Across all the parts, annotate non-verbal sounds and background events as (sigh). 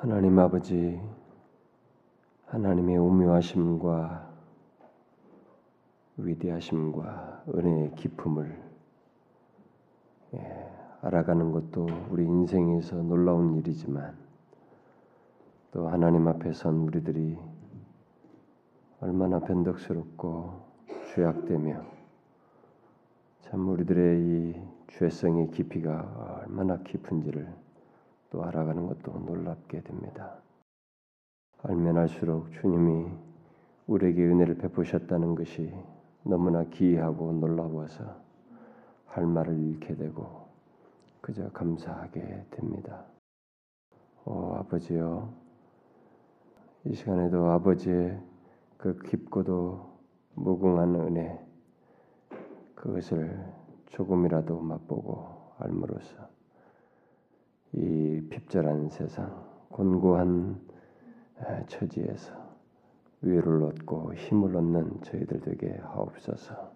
하나님 아버지, 하나님의 오묘하심과 위대하심과 은혜의 깊음을 예, 알아가는 것도 우리 인생에서 놀라운 일이지만 또 하나님 앞에 선 우리들이 얼마나 변덕스럽고 죄악되며 참 우리들의 이 죄성의 깊이가 얼마나 깊은지를 또 알아가는 것도 놀랍게 됩니다. 알면 알수록 주님이 우리에게 은혜를 베푸셨다는 것이 너무나 기이하고 놀라워서 할 말을 잃게 되고 그저 감사하게 됩니다. 오 아버지요, 이 시간에도 아버지의 그 깊고도 무궁한 은혜 그것을 조금이라도 맛보고 알므로써 이 핍절한 세상, 곤고한 처지에서 위를 얻고 힘을 얻는 저희들 되게 하옵소서.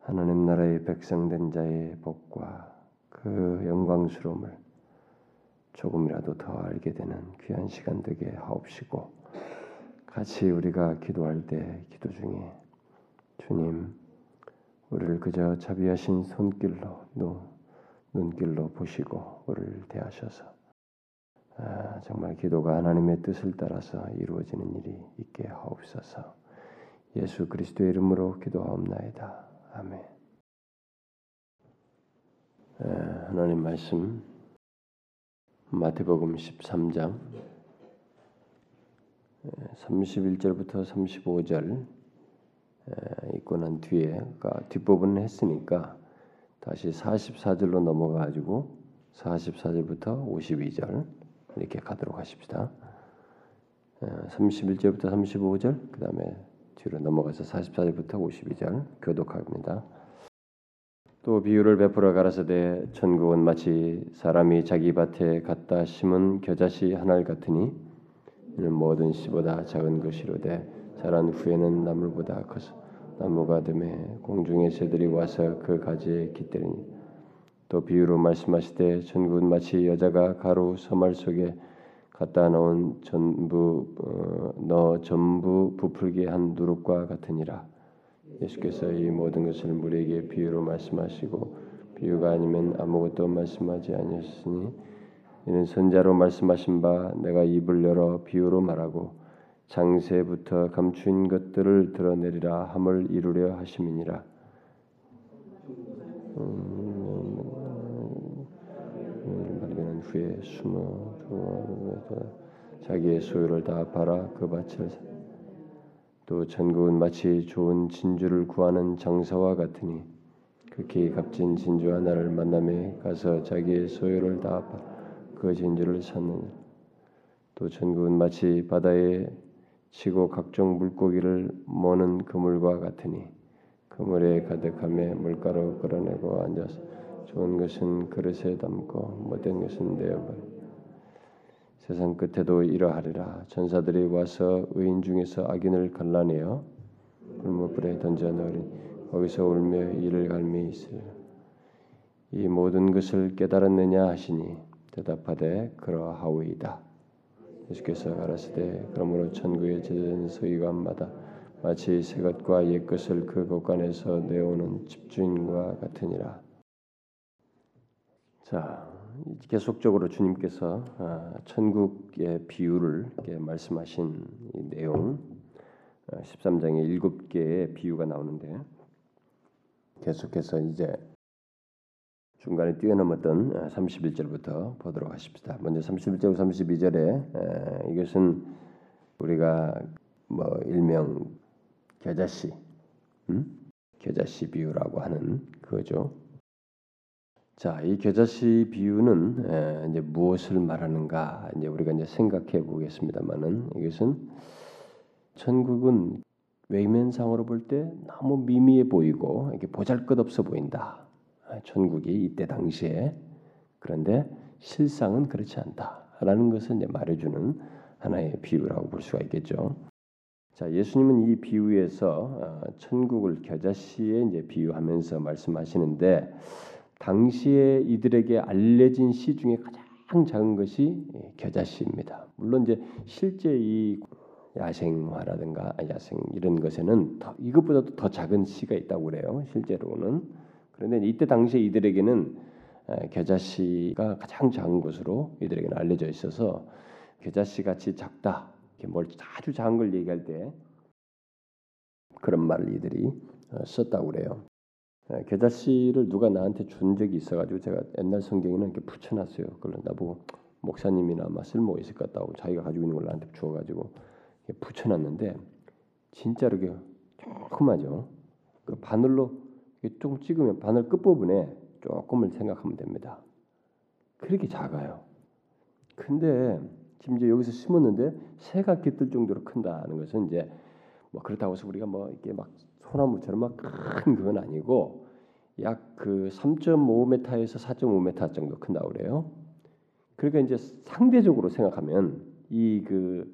하나님 나라의 백성된 자의 복과 그 영광스러움을 조금이라도 더 알게 되는 귀한 시간 되게 하옵시고 같이 우리가 기도할 때 기도 중에 주님 우리를 그저 자비하신 손길로 눈길로 보시고 우리를 대하셔서 아, 정말 기도가 하나님의 뜻을 따라서 이루어지는 일이 있게 하옵소서. 예수 그리스도의 이름으로 기도하옵나이다. 아멘. 에, 하나님 말씀 마태복음 13장 31절부터 35절 있고 난 뒤에 그러니까 뒷부분은 했으니까 다시 44절로 넘어가 가지고 44절부터 52절 이렇게 가도록 하십시다. 31절부터 35절 그 다음에 뒤로 넘어가서 44절부터 52절 교독합니다. 또 비유를 베풀어 가라사대 천국은 마치 사람이 자기 밭에 갖다 심은 겨자씨 하나 같으니 이는 모든 씨보다 작은 것이로되 자란 후에는 나물보다 커서 나무가 됨에 공중의 새들이 와서 그 가지에 깃들이니 또 비유로 말씀하시되 전국은 마치 여자가 가루 서말 속에 갖다 놓은 전부 어, 너 전부 부풀게 한 누룩과 같으니라. 예수께서 이 모든 것을 우리에게 비유로 말씀하시고 비유가 아니면 아무것도 말씀하지 아니하셨으니 이는 선자로 말씀하신 바 내가 입을 열어 비유로 말하고 장세부터 감추인 것들을 드러내리라 함을 이루려 하심이니라. 발견한 음, 후에 숨어 자기의 소유를 다 팔아 그 밭을 또 전국은 마치 좋은 진주를 구하는 장사와 같으니 극히 값진 진주 하나를 만남에 가서 자기의 소유를 다 팔아 그 진주를 샀느니라. 또 전국은 마치 바다에 치고 각종 물고기를 모는 그물과 같으니 그물에 가득함에 물가로 끌어내고 앉아서 좋은 것은 그릇에 담고 못된 것은 내어버리 세상 끝에도 이러하리라. 전사들이 와서 의인 중에서 악인을 갈라내어 불못불에 던져 넣으리. 거기서 울며 이를 갈미 있으리라. 이 모든 것을 깨달았느냐 하시니 대답하되 그러하오이다 예수께서 가라사대 그러므로 천국에 제된 서기관마다 마치 새 것과 옛 것을 그 곳간에서 내오는 집주인과 같으니라. 자, 계속적으로 주님께서 아, 천국의 비유를 말씀하신 내용 13장에 아, 일곱 개의 비유가 나오는데 계속해서 이제 중간에 뛰어넘었던 31절부터 어, 보도록 하십시다. 먼저 31절 32절에 이것은 우리가 뭐 일명 겨자씨, 음? 겨자씨 비유라고 하는 그거죠. 자, 이 겨자씨 비유는 이제 무엇을 말하는가 이제 우리가 이제 생각해 보겠습니다만은 이것은 천국은 외면상으로 볼 때 너무 미미해 보이고 이게 보잘것없어 보인다. 천국이 이때 당시에 그런데 실상은 그렇지 않다라는 것을 이제 말해주는 하나의 비유라고 볼 수가 있겠죠. 자, 예수님은 이 비유에서 어, 천국을 겨자씨에 이제 비유하면서 말씀하시는데 당시에 이들에게 알려진 시 중에 가장 작은 것이 겨자씨입니다. 물론 이제 실제 이 야생화라든가 야생 이런 것에는 더, 이것보다도 더 작은 씨가 있다고 그래요. 실제로는 그런데 이때 당시에 이들에게는 겨자씨가 가장 작은 것으로 이들에게는 알려져 있어서 겨자씨 같이 작다. 뭘 아주 작은 걸 얘기할 때 그런 말을 이들이 어, 썼다고 그래요. 겨자씨를 누가 나한테 준 적이 있어가지고 제가 옛날 성경에는 이렇게 붙여놨어요. 그걸 나보고 목사님이나 아마 쓸모 있을 것 같다고 자기가 가지고 있는 걸 나한테 주어가지고 붙여놨는데 진짜로 그 조그마죠. 그 바늘로 조금 찍으면 바늘 끝 부분에 조금을 생각하면 됩니다. 그렇게 작아요. 근데 이제 여기서 심었는데 새가 깃들 정도로 큰다는 것은 이제 뭐 그렇다고 해서 우리가 뭐 이게 막 소나무처럼 막 큰 그건 아니고 약 그 3.5m에서 4.5m 정도 큰다고 그래요. 그러니까 이제 상대적으로 생각하면 이 그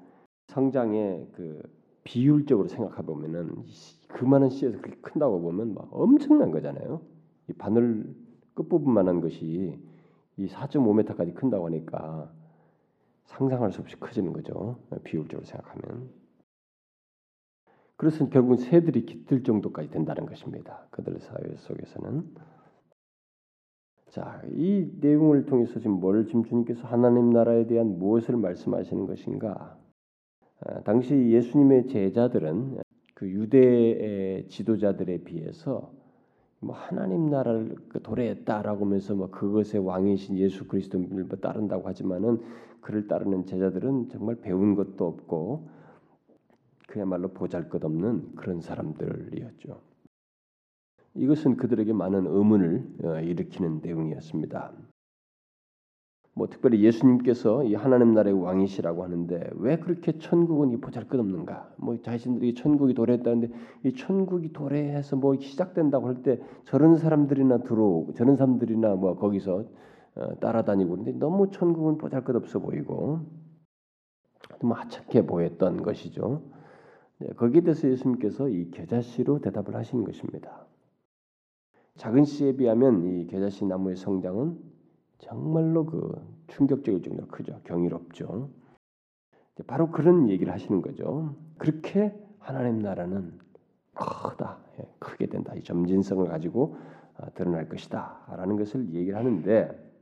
성장의 그 비율적으로 생각해 보면은 그만한 씨에서 그렇게 큰다고 보면 막 엄청난 거잖아요. 이 바늘 끝부분만한 것이 이 4.5m까지 큰다고 하니까 상상할 수 없이 커지는 거죠. 비율적으로 생각하면. 그래서 결국은 새들이 깃들 정도까지 된다는 것입니다. 그들 사회 속에서는. 자, 이 내용을 통해서 지금 뭘 지금 주님께서 하나님 나라에 대한 무엇을 말씀하시는 것인가? 아, 당시 예수님의 제자들은 그 유대의 지도자들에 비해서 뭐 하나님 나라를 그 도래했다라고 하면서 뭐 그것의 왕이신 예수 그리스도를 뭐 따른다고 하지만은 그를 따르는 제자들은 정말 배운 것도 없고 그야말로 보잘것없는 그런 사람들이었죠. 이것은 그들에게 많은 의문을 어, 일으키는 내용이었습니다. 뭐 특별히 예수님께서 이 하나님 나라의 왕이시라고 하는데 왜 그렇게 천국은 이 보잘것없는가? 뭐 자신들이 천국이 도래했다는데 이 천국이 도래해서 뭐 시작된다고 할 때 저런 사람들이나 들어오고 저런 사람들이나 뭐 거기서 어, 따라다니고 그런데 너무 천국은 보잘것없어 보이고 너무 하찮게 보였던 것이죠. 네, 거기에 대해서 예수님께서 이 겨자씨로 대답을 하시는 것입니다. 작은 씨에 비하면 이 겨자씨 나무의 성장은 정말로 그 충격적일 정도로 크죠. 경이롭죠. 바로 그런 얘기를 하시는 거죠. 그렇게 하나님 나라는 크다, 예, 크게 된다. 이 점진성을 가지고 아, 드러날 것이다라는 것을 얘기를 하는데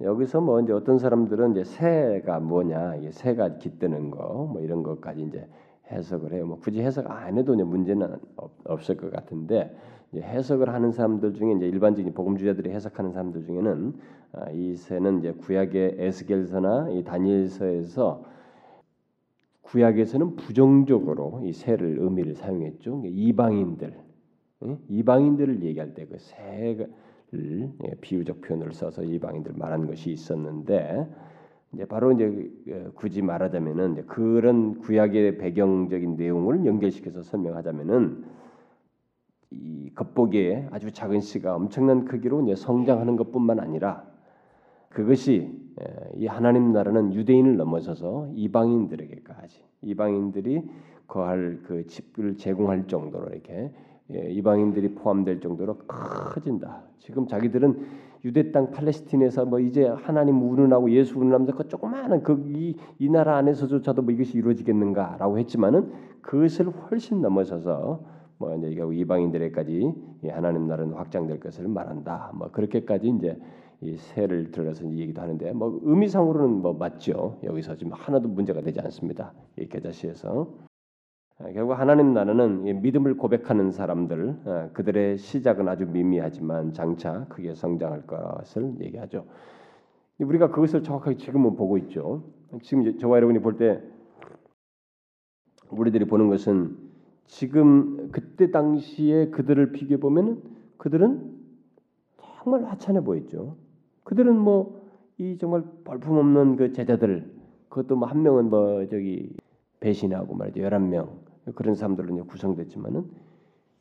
여기서 뭐 이제 어떤 사람들은 이제 새가 뭐냐, 새가 깃드는 거, 뭐 이런 것까지 이제 해석을 해요. 뭐 굳이 해석 안 해도 이제 문제는 없을 것 같은데 해석을 하는 사람들 중에 이제 일반적인 복음주의자들이 해석하는 사람들 중에는 아, 이 새는 이제 구약의 에스겔서나 이 다니엘서에서 구약에서는 부정적으로 이 새를 의미를 사용했죠. 이방인들, 이방인들을 얘기할 때 그 새를 예, 비유적 표현을 써서 이방인들 말한 것이 있었는데 이제 바로 이제 그, 굳이 말하자면은 그런 구약의 배경적인 내용을 연결시켜서 설명하자면은 이 겉보기에 아주 작은 씨가 엄청난 크기로 이제 성장하는 것뿐만 아니라 그것이 이 하나님 나라는 유대인을 넘어서서 이방인들에게까지 이방인들이 거할 그 집을 제공할 정도로 이렇게 이방인들이 포함될 정도로 커진다. 지금 자기들은 유대 땅 팔레스틴에서 뭐 이제 하나님 운운하고 예수 운운하면서 그 조그마한 그이 이 나라 안에서조차도 뭐 이것이 이루어지겠는가라고 했지만은 그것을 훨씬 넘어서서 뭐 이제 이게 이방인들에까지 하나님 나라는 확장될 것을 말한다. 뭐 그렇게까지 이제 이 세를 들어서 얘기도 하는데 뭐 의미상으로는 뭐 맞죠. 여기서 지금 하나도 문제가 되지 않습니다. 이 계자시에서 아, 결국 하나님 나라는 믿음을 고백하는 사람들 아, 그들의 시작은 아주 미미하지만 장차 크게 성장할 것을 얘기하죠. 우리가 그것을 정확하게 지금은 보고 있죠. 지금 저와 여러분이 볼 때 우리들이 보는 것은 지금 그때 당시에 그들을 비교해 보면은 그들은 정말 하찮아 보였죠. 그들은 뭐 이 정말 벌품 없는 그 제자들 그것도 뭐 한 명은 뭐 저기 배신하고 말이죠. 열한 명 그런 사람들로 구성됐지만은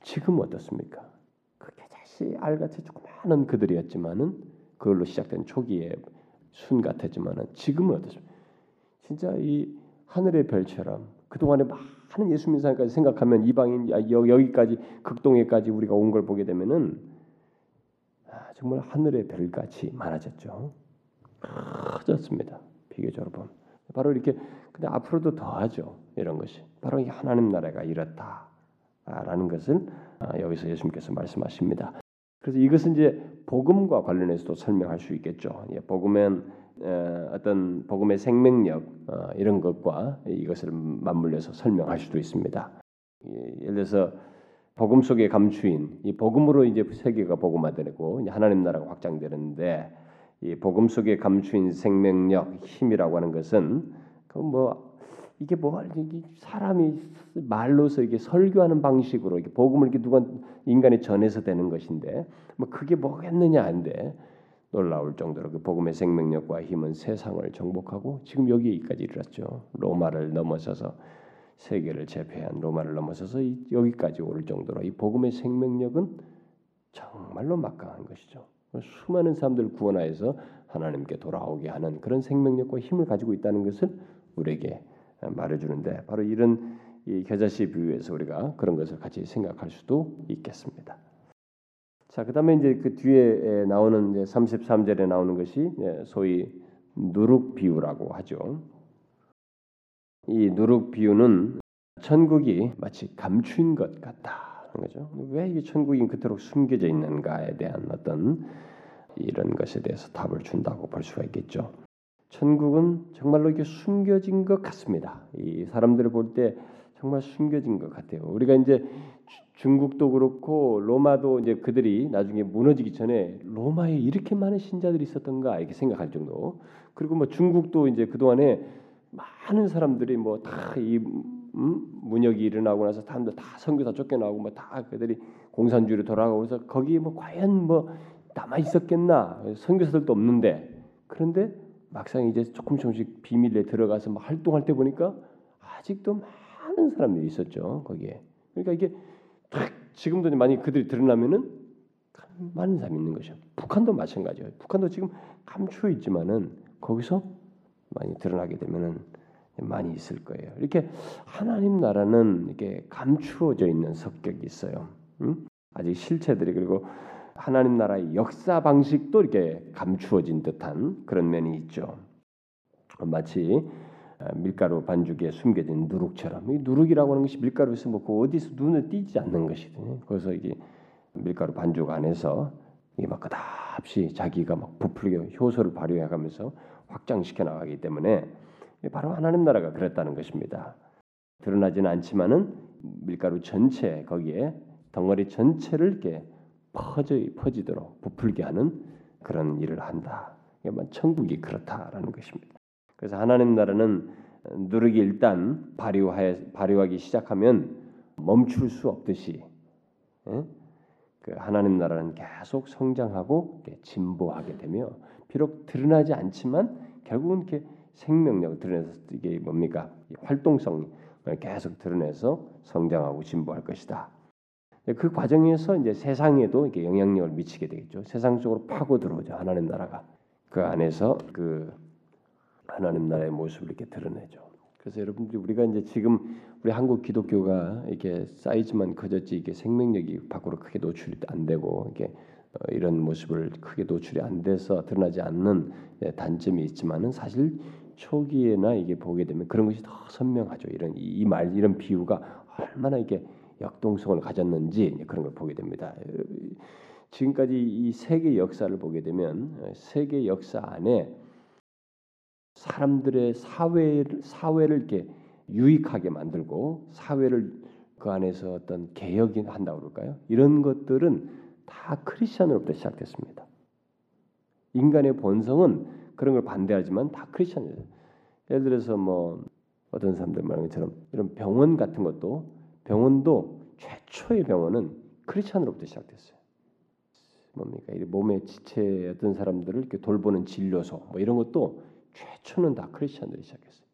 지금 어떻습니까? 그게 다시 알같이 조그마한 그들이었지만은 그걸로 시작된 초기의 순 같았지만은 지금은 어떻습니까? 진짜 이 하늘의 별처럼 그 동안에 많은 예수 믿는 사람까지 생각하면 이방인 여기까지 극동에까지 우리가 온 걸 보게 되면은 아, 정말 하늘의 별같이 많아졌죠. 커졌습니다. 비교적으로 보면 바로 이렇게 근데 앞으로도 더하죠 이런 것이 바로 이 하나님 나라가 이렇다라는 것을 아, 여기서 예수님께서 말씀하십니다. 그래서 이것은 이제 복음과 관련해서도 설명할 수 있겠죠. 예, 복음은 어떤 복음의 생명력 어, 이런 것과 이것을 맞물려서 설명할 수도 있습니다. 예, 예를 들어서 복음 속에 감추인 이 복음으로 이제 세계가 복음화되고 하나님 나라가 확장되는데 이 복음 속에 감추인 생명력 힘이라고 하는 것은 그뭐 이게 뭐 사람이 말로서 이게 설교하는 방식으로 이렇게 복음을 이렇게 누가 인간이 전해서 되는 것인데 뭐 그게 뭐겠느냐 한데 놀라울 정도로 그 복음의 생명력과 힘은 세상을 정복하고 지금 여기까지 이르렀죠. 로마를 넘어서서 세계를 제패한 로마를 넘어서서 여기까지 오를 정도로 이 복음의 생명력은 정말로 막강한 것이죠. 수많은 사람들을 구원하여서 하나님께 돌아오게 하는 그런 생명력과 힘을 가지고 있다는 것을 우리에게 말해주는데 바로 이런 이 겨자씨 비유에서 우리가 그런 것을 같이 생각할 수도 있겠습니다. 자, 그다음에 이제 그 뒤에 나오는 이제 33절에 나오는 것이 소위 누룩 비유라고 하죠. 이 누룩 비유는 천국이 마치 감추인 것 같다 하는 거죠. 왜 이게 천국이 그토록 숨겨져 있는가에 대한 어떤 이런 것에 대해서 답을 준다고 볼 수가 있겠죠. 천국은 정말로 이게 숨겨진 것 같습니다. 이 사람들을 볼 때 정말 숨겨진 것 같아요. 우리가 이제 중국도 그렇고 로마도 이제 그들이 나중에 무너지기 전에 로마에 이렇게 많은 신자들이 있었던가 이렇게 생각할 정도. 그리고 뭐 중국도 이제 그 동안에 많은 사람들이 뭐 다이 음? 문혁이 일어나고 나서 사람들 다 선교사 쫓겨나고 뭐 다 그들이 공산주의로 돌아가고 그래서 거기 뭐 과연 뭐 남아 있었겠나 선교사들도 없는데 그런데 막상 이제 조금 조금씩 비밀에 들어가서 막 활동할 때 보니까 아직도 많은 사람들이 있었죠 거기에 그러니까 이게 지금도 많이 그들이 드러나면은 많은 사람이 있는 것이죠 북한도 마찬가지예요 북한도 지금 감추어 있지만은 거기서 많이 드러나게 되면은 많이 있을 거예요. 이렇게 하나님 나라는 이렇게 감추어져 있는 성격이 있어요. 응? 아직 실체들이 그리고 하나님 나라의 역사 방식도 이렇게 감추어진 듯한 그런 면이 있죠. 마치 아, 밀가루 반죽에 숨겨진 누룩처럼 이 누룩이라고 하는 것이 밀가루에서 뭐그 어디서 눈에 띄지 않는 것이거든요. 그래서 이게 밀가루 반죽 안에서 이게 막 끝없이 자기가 막 부풀게 효소를 발휘해가면서 확장시켜 나가기 때문에 바로 하나님 나라가 그랬다는 것입니다. 드러나지는 않지만은 밀가루 전체 거기에 덩어리 전체를 이렇게 퍼져 퍼지도록 부풀게 하는 그런 일을 한다. 천국이 그렇다라는 것입니다. 그래서 하나님 나라는 누르기 일단 발휘하여 발휘하기 시작하면 멈출 수 없듯이 예? 그 하나님 나라는 계속 성장하고 진보하게 되며 비록 드러나지 않지만 결국은 이렇게 생명력을 드러내서 이게 뭡니까 활동성을 계속 드러내서 성장하고 진보할 것이다. 그 과정에서 이제 세상에도 이게 영향력을 미치게 되겠죠. 세상 속으로 파고 들어오죠. 하나님 나라가 그 안에서 그 하나님 나라의 모습을 이렇게 드러내죠. 그래서 여러분들이 우리가 이제 지금 우리 한국 기독교가 이렇게 사이즈만 커졌지 이게 생명력이 밖으로 크게 노출이 안 되고 이게 어, 이런 모습을 크게 노출이 안 돼서 드러나지 않는 예, 단점이 있지만은 사실 초기에나 이게 보게 되면 그런 것이 더 선명하죠. 이런 이 말 이런 비유가 얼마나 이게 역동성을 가졌는지 그런 걸 보게 됩니다. 지금까지 이 세계 역사를 보게 되면 어, 세계 역사 안에 사람들의 사회를 사회를 이렇게 유익하게 만들고 사회를 그 안에서 어떤 개혁이 한다 그럴까요? 이런 것들은 다 크리스천으로부터 시작됐습니다. 인간의 본성은 그런 걸 반대하지만 다 크리스천이에요. 예를 들어서 뭐 어떤 사람들 말하는 것처럼 이런 병원 같은 것도 병원도 최초의 병원은 크리스천으로부터 시작됐어요. 뭡니까? 이 몸의 지체 어떤 사람들을 이렇게 돌보는 진료소 뭐 이런 것도 최초는 다 크리스천들이 시작했어요.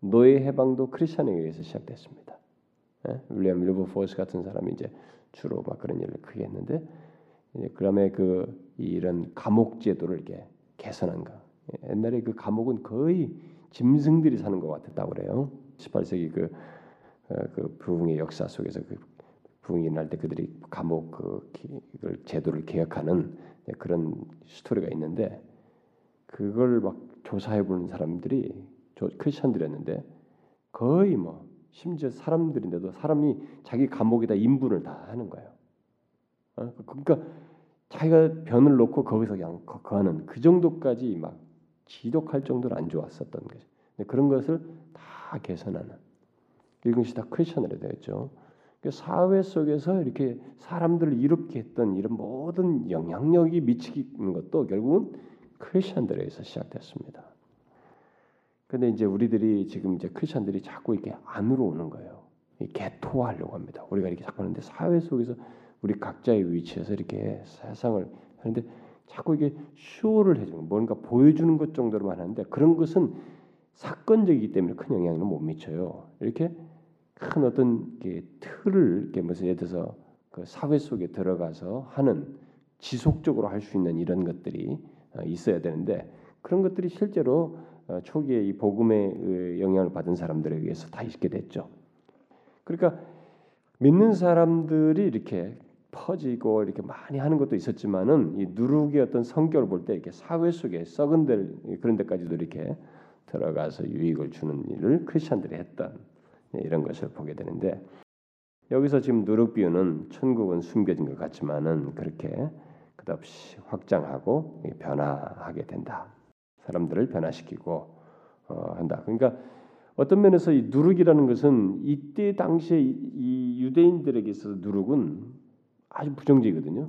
노예 해방도 크리스천에 의해서 시작됐습니다. 예? 윌리엄 밀버포스 같은 사람이 이제 주로 막 그런 일을 크게 했는데 그다음에 그 이런 감옥 제도를 이렇게 개선한 거. 옛날에 그 감옥은 거의 짐승들이 사는 것 같았다고 그래요. 18세기 그, 어, 그 부흥의 역사 속에서 그 부흥이 날 때 그들이 감옥 그 제도를 개혁하는 그런 스토리가 있는데 그걸 막 조사해 보는 사람들이 크리스천들이었는데 거의 뭐 심지어 사람들인데도 사람이 자기 감옥에다 인분을 다 하는 거예요. 어? 그러니까 자기가 변을 놓고 거기서 그냥 거하는 그 정도까지 막 지독할 정도로 안 좋았었던 거죠. 그런 것을 다 개선하는 이것이 다 크리스천으로 되었죠. 그 사회 속에서 이렇게 사람들을 이롭게 했던 이런 모든 영향력이 미치는 것도 결국은 크리스천들에서 시작됐습니다. 근데 이제 우리들이 지금 이제 크리스천들이 자꾸 이렇게 안으로 오는 거예요. 개토화하려고 합니다. 우리가 이렇게 자꾸 하는데 사회 속에서 우리 각자의 위치에서 이렇게 세상을 하는데 자꾸 이게 쇼를 해주는 뭔가 보여주는 것 정도로만 하는데 그런 것은 사건적이기 때문에 큰 영향을 못 미쳐요. 이렇게 큰 어떤 게 틀을 이렇게 무슨 예를 들어서 그 사회 속에 들어가서 하는 지속적으로 할 수 있는 이런 것들이 어, 있어야 되는데 그런 것들이 실제로 어, 초기에 이 복음의 영향을 받은 사람들에 의해서 다 있게 됐죠. 그러니까 믿는 사람들이 이렇게 퍼지고 이렇게 많이 하는 것도 있었지만은 이 누룩의 어떤 성격을 볼 때 이렇게 사회 속에 썩은 데 그런 데까지도 이렇게 들어가서 유익을 주는 일을 크리스천들이 했던 이런 것을 보게 되는데 여기서 지금 누룩 비유는 천국은 숨겨진 것 같지만은 그렇게 끝없이 확장하고 변화하게 된다. 사람들을 변화시키고 어, 한다. 그러니까 어떤 면에서 이 누룩이라는 것은 이때 당시에 이 유대인들에게 있어서 누룩은 아주 부정적이거든요.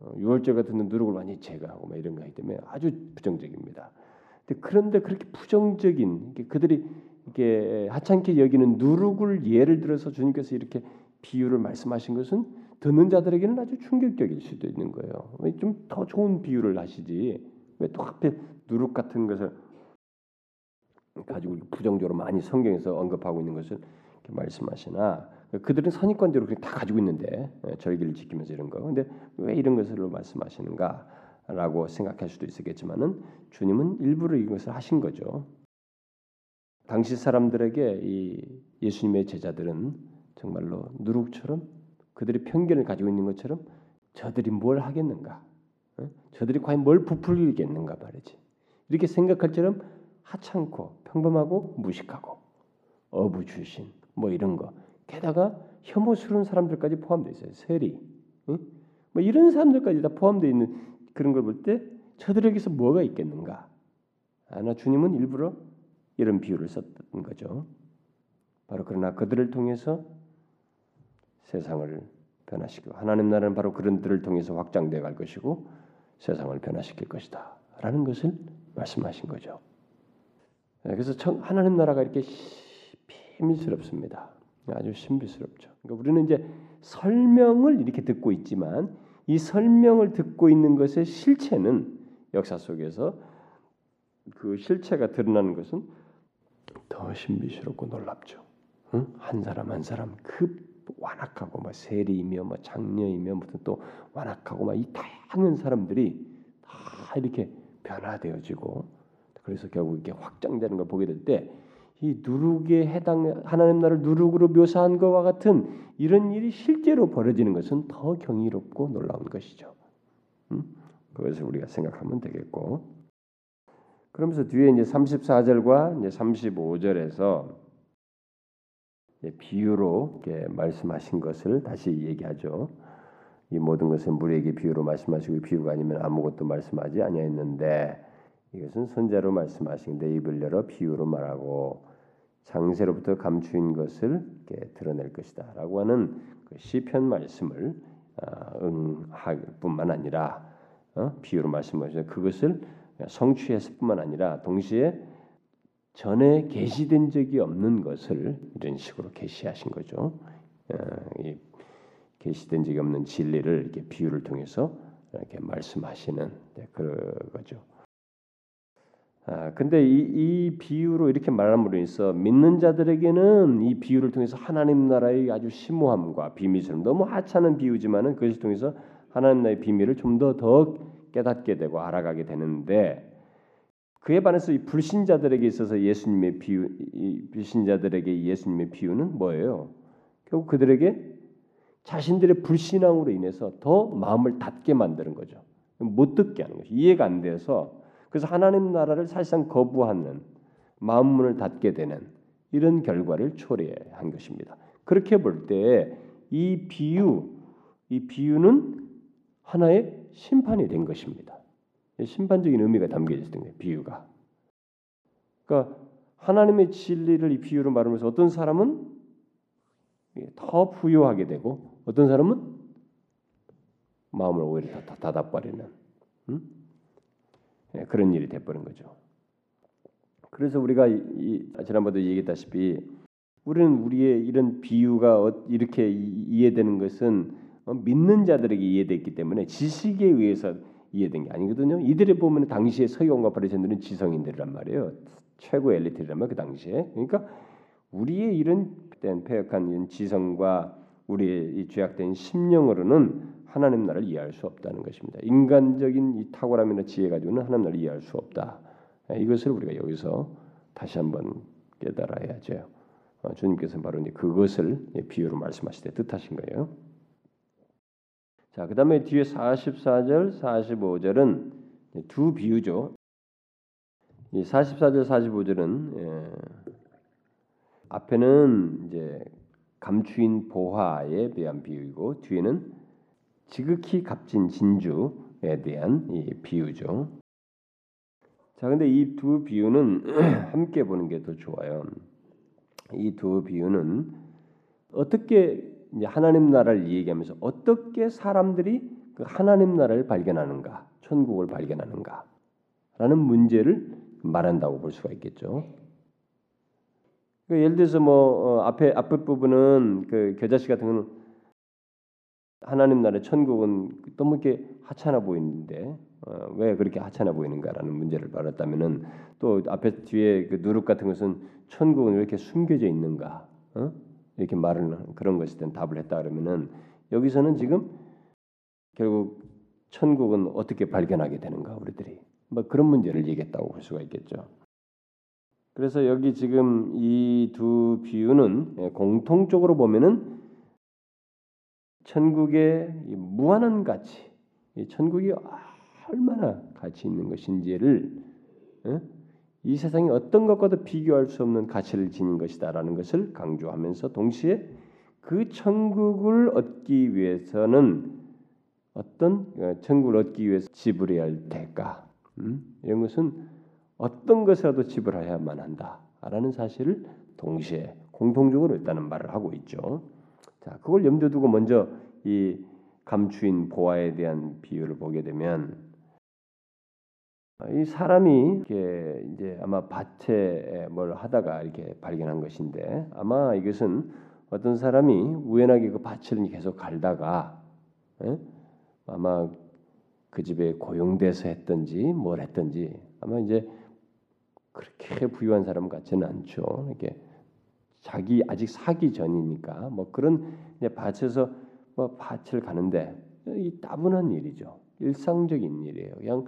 어, 유월절 같은 데 누룩을 많이 제거하고 막 이런 거기 때문에 아주 부정적입니다. 그런데 그렇게 부정적인 그들이 이렇게 하찮게 여기는 누룩을 예를 들어서 주님께서 이렇게 비유를 말씀하신 것은 듣는 자들에게는 아주 충격적일 수도 있는 거예요. 좀더 좋은 비유를 하시지 왜 또 하필 누룩 같은 것을 가지고 부정적으로 많이 성경에서 언급하고 있는 것을 말씀하시나 그들은 선입관대로 그냥 다 가지고 있는데 예, 절기를 지키면서 이런 거. 근데 왜 이런 것으로 말씀하시는가라고 생각할 수도 있겠지만은 주님은 일부러 이것을 하신 거죠. 당시 사람들에게 이 예수님의 제자들은 정말로 누룩처럼 그들이 편견을 가지고 있는 것처럼 저들이 뭘 하겠는가? 어? 저들이 과연 뭘 부풀리겠는가 말이지. 이렇게 생각할처럼 하찮고 평범하고 무식하고 어부주신 뭐 이런 거. 게다가 혐오스러운 사람들까지 포함되어 있어요. 세리. 응? 뭐 이런 사람들까지 다 포함되어 있는 그런 걸 볼 때 저들에게서 뭐가 있겠는가? 아나 주님은 일부러 이런 비유를 썼던 거죠. 바로 그러나 그들을 통해서 세상을 변화시키고 하나님 나라는 바로 그런 들을 통해서 확장되어 갈 것이고 세상을 변화시킬 것이다. 라는 것을 말씀하신 거죠. 네, 그래서 하나님 나라가 이렇게 비밀스럽습니다. 아주 신비스럽죠. 그러니까 우리는 이제 설명을 이렇게 듣고 있지만 이 설명을 듣고 있는 것의 실체는 역사 속에서 그 실체가 드러나는 것은 더 신비스럽고 놀랍죠. 응? 한 사람 한 사람 급 완악하고 뭐 세리이며 뭐 장녀이며 무슨 또 완악하고 막 이 다양한 사람들이 다 이렇게 변화되어지고 그래서 결국 이렇게 확장되는 걸 보게 될 때 이 누룩에 해당 하나님 나라를 누룩으로 묘사한 것과 같은 이런 일이 실제로 벌어지는 것은 더 경이롭고 놀라운 것이죠. 음? 그것을 우리가 생각하면 되겠고 그러면서 뒤에 이제 34절과 이제 35절에서 비유로 말씀하신 것을 다시 얘기하죠. 이 모든 것은 무리에게 비유로 말씀하시고 비유가 아니면 아무것도 말씀하지 아니하였는데 이것은 선자로 말씀하신 내 입을 열어 비유로 말하고 장세로부터 감추인 것을 드러낼 것이다라고 하는 그 시편 말씀을 아, 응할 뿐만 아니라 어? 비유로 말씀하셔 그것을 성취했을 뿐만 아니라 동시에 전에 계시된 적이 없는 것을 이런 식으로 계시하신 거죠. 어, 계시된 적이 없는 진리를 이렇게 비유를 통해서 이렇게 말씀하시는 네, 그거죠. 아, 근데 이, 이 비유로 이렇게 말함으로 인해서 믿는 자들에게는 이 비유를 통해서 하나님 나라의 아주 심오함과 비밀처럼 너무 하찮은 비유지만은 그것을 통해서 하나님 나라의 비밀을 좀 더더 더 깨닫게 되고 알아가게 되는데 그에 반해서 이 불신자들에게 있어서 예수님의 비유, 이 불신자들에게 예수님의 비유는 뭐예요? 결국 그들에게 자신들의 불신앙으로 인해서 더 마음을 닫게 만드는 거죠. 못 듣게 하는 거죠. 이해가 안 돼서 그래서 하나님 나라를 사실상 거부하는 마음 문을 닫게 되는 이런 결과를 초래한 것입니다. 그렇게 볼 때 이 비유, 이 비유는 하나의 심판이 된 것입니다. 심판적인 의미가 담겨져 있는 거예요. 비유가. 그러니까 하나님의 진리를 이 비유로 말하면서 어떤 사람은 더 부유하게 되고 어떤 사람은 마음을 오히려 다 닫아버리는 음? 네, 그런 일이 돼버린 거죠. 그래서 우리가 이, 지난번도 얘기했다시피 우리는 우리의 이런 비유가 어, 이렇게 이해되는 것은 어, 믿는 자들에게 이해됐기 때문에 지식에 의해서 이해된 게 아니거든요. 이들이 보면 당시에 서기관과 바리새인들은 지성인들이란 말이에요. 최고 엘리트란 말그 당시에. 그러니까 우리의 이런 폐역한 이런 지성과 우리의 이 죄악된 심령으로는 하나님 나라를 이해할 수 없다는 것입니다. 인간적인 이 탁월함이나 지혜 가지고는 하나님 나라를 이해할 수 없다. 예, 이것을 우리가 여기서 다시 한번 깨달아야죠. 어, 주님께서 바로 이제 그것을 비유로 말씀하실 때 뜻하신 거예요. 자, 그 다음에 뒤에 44절, 45절은 두 비유죠. 이 44절, 45절은 예, 앞에는 이제 감추인 보화에 대한 비유이고 뒤에는 지극히 값진 진주에 대한 이 비유죠. 자, 근데 이 두 비유는 (clears throat) 함께 보는 게 더 좋아요. 이 두 비유는 어떻게 이제 하나님 나라를 얘기하면서 어떻게 사람들이 그 하나님 나라를 발견하는가, 천국을 발견하는가라는 문제를 말한다고 볼 수가 있겠죠. 그 예를 들어서 뭐 어, 앞에 앞에 부분은 그 겨자씨 같은 거는 하나님 나라 천국은 너무 이렇게 하찮아 보이는데 어, 왜 그렇게 하찮아 보이는가라는 문제를 말했다면은 또 앞에 뒤에 그 누룩 같은 것은 천국은 왜 이렇게 숨겨져 있는가? 어? 이렇게 말을 그런 것에 대한 답을 했다 그러면은 여기서는 지금 결국 천국은 어떻게 발견하게 되는가 우리들이 뭐 그런 문제를 얘기했다고 볼 수가 있겠죠. 그래서 여기 지금 이 두 비유는 예, 공통적으로 보면은 천국의 무한한 가치, 천국이 얼마나 가치 있는 것인지를 예? 이 세상에 어떤 것과도 비교할 수 없는 가치를 지닌 것이다라는 것을 강조하면서 동시에 그 천국을 얻기 위해서는 어떤 어, 천국을 얻기 위해서 지불해야 할 대가 음? 이런 것은 어떤 것이라도 지불해야만 한다라는 사실을 동시에 공통적으로 일단은 말을 하고 있죠. 자, 그걸 염두에 두고 먼저 이 감추인 보화에 대한 비유를 보게 되면 이 사람이 이렇게 이제 아마 밭에 뭘 하다가 이렇게 발견한 것인데 아마 이것은 어떤 사람이 우연하게 그 밭을 계속 갈다가 에? 예? 아마 그 집에 고용돼서 했든지 뭘 했든지 아마 이제 그렇게 부유한 사람 같지는 않죠. 이렇게 자기 아직 사기 전이니까 뭐 그런 밭에서 뭐 밭을 가는데 이 따분한 일이죠. 일상적인 일이에요. 그냥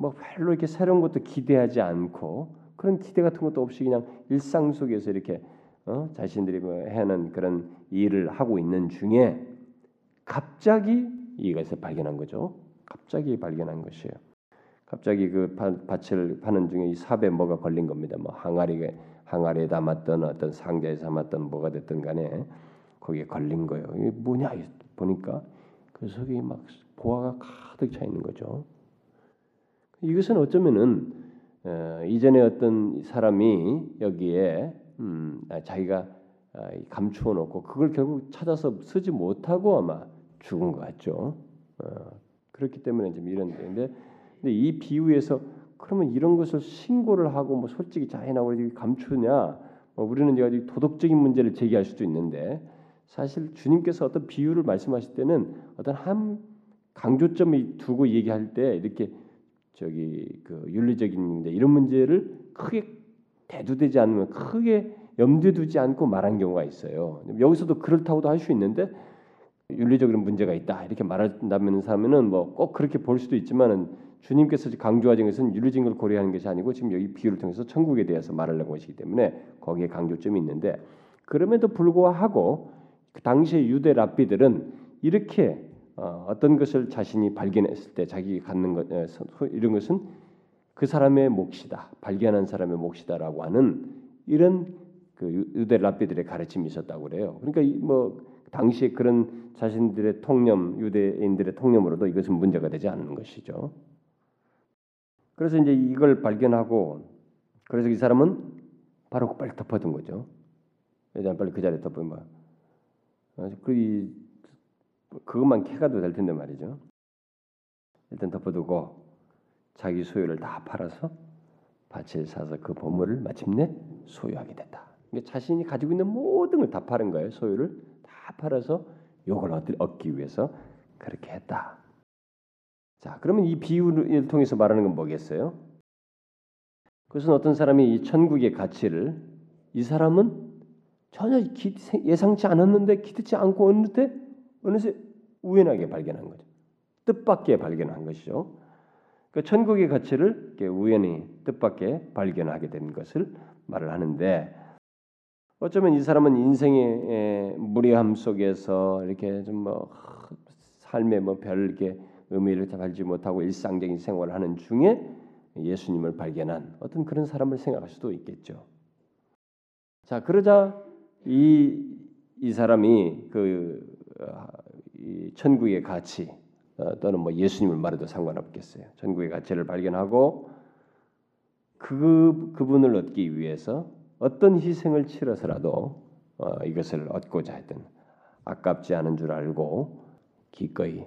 뭐 별로 이렇게 새로운 것도 기대하지 않고 그런 기대 같은 것도 없이 그냥 일상 속에서 이렇게 어? 자신들이 뭐 해는 그런 일을 하고 있는 중에 갑자기 이것을 발견한 거죠. 갑자기 발견한 것이에요. 갑자기 그 밭을 파는 중에 이 삽에 뭐가 걸린 겁니다. 뭐 항아리에 항아리에 담았던 어떤 상자에 담았던 뭐가 됐든 간에 거기에 걸린 거예요. 이게 뭐냐 보니까 그 속에 막 보화가 가득 차 있는 거죠. 이것은 어쩌면은 어, 이전에 어떤 사람이 여기에 음, 아, 자기가 아, 감추어 놓고 그걸 결국 찾아서 쓰지 못하고 아마 죽은 것 같죠. 어, 그렇기 때문에 좀 이런 데인데 근데 이 비유에서 그러면 이런 것을 신고를 하고 뭐 솔직히 자해나고 감추냐? 뭐 우리는 이제 도덕적인 문제를 제기할 수도 있는데 사실 주님께서 어떤 비유를 말씀하실 때는 어떤 한 강조점을 두고 얘기할 때 이렇게 저기 그 윤리적인 문제 이런 문제를 크게 대두되지 않으면 크게 염두에 두지 않고 말한 경우가 있어요. 여기서도 그렇다고도 할 수 있는데 윤리적인 문제가 있다 이렇게 말한다면 사면은 뭐 꼭 그렇게 볼 수도 있지만은 주님께서 강조하신 것은 윤리적인 걸 고려하는 것이 아니고 지금 여기 비유를 통해서 천국에 대해서 말하려고 하시기 때문에 거기에 강조점이 있는데 그럼에도 불구하고 그 당시의 유대 랍비들은 이렇게 어, 떤 것을 자신이 발견했을 때 자기 갖는 것 이런 것은 그 사람의 몫이다. 발견한 사람의 몫이다라고 하는 이런 그 유대 랍비들의 가르침이 있었다고 그래요. 그러니까 뭐 당시에 그런 자신들의 통념, 유대인들의 통념으로도 이것은 문제가 되지 않는 것이죠. 그래서 이제 이걸 발견하고 그래서 이 사람은 바로 빨리 덮어둔 거죠. 일단 빨리 그 자리에 덮으면 그 그것만 캐가도 될 텐데 말이죠. 일단 덮어두고 자기 소유를 다 팔아서 밭을 사서 그 보물을 마침내 소유하게 됐다. 그러니까 자신이 가지고 있는 모든 걸다 파는 거예요. 소유를 다 팔아서 요걸 얻기 위해서 그렇게 했다. 자, 그러면 이 비유를 통해서 말하는 건 뭐겠어요? 그것은 어떤 사람이 이 천국의 가치를 이 사람은 전혀 예상치 않았는데 기대치 않고 어느때 어느새 우연하게 발견한 거죠. 뜻밖의 발견한 것이죠. 그 천국의 가치를 우연히 뜻밖의 발견하게 된 것을 말을 하는데 어쩌면 이 사람은 인생의 무례함 속에서 이렇게 좀 뭐 삶에 뭐 별게 의미를 잡지 못하고 일상적인 생활을 하는 중에 예수님을 발견한 어떤 그런 사람을 생각할 수도 있겠죠. 자 그러자 이 이 사람이 그 어, 천국의 가치 어, 또는 뭐 예수님을 말해도 상관없겠어요. 천국의 가치를 발견하고 그 그분을 얻기 위해서 어떤 희생을 치러서라도 어, 이것을 얻고자 했던 아깝지 않은 줄 알고 기꺼이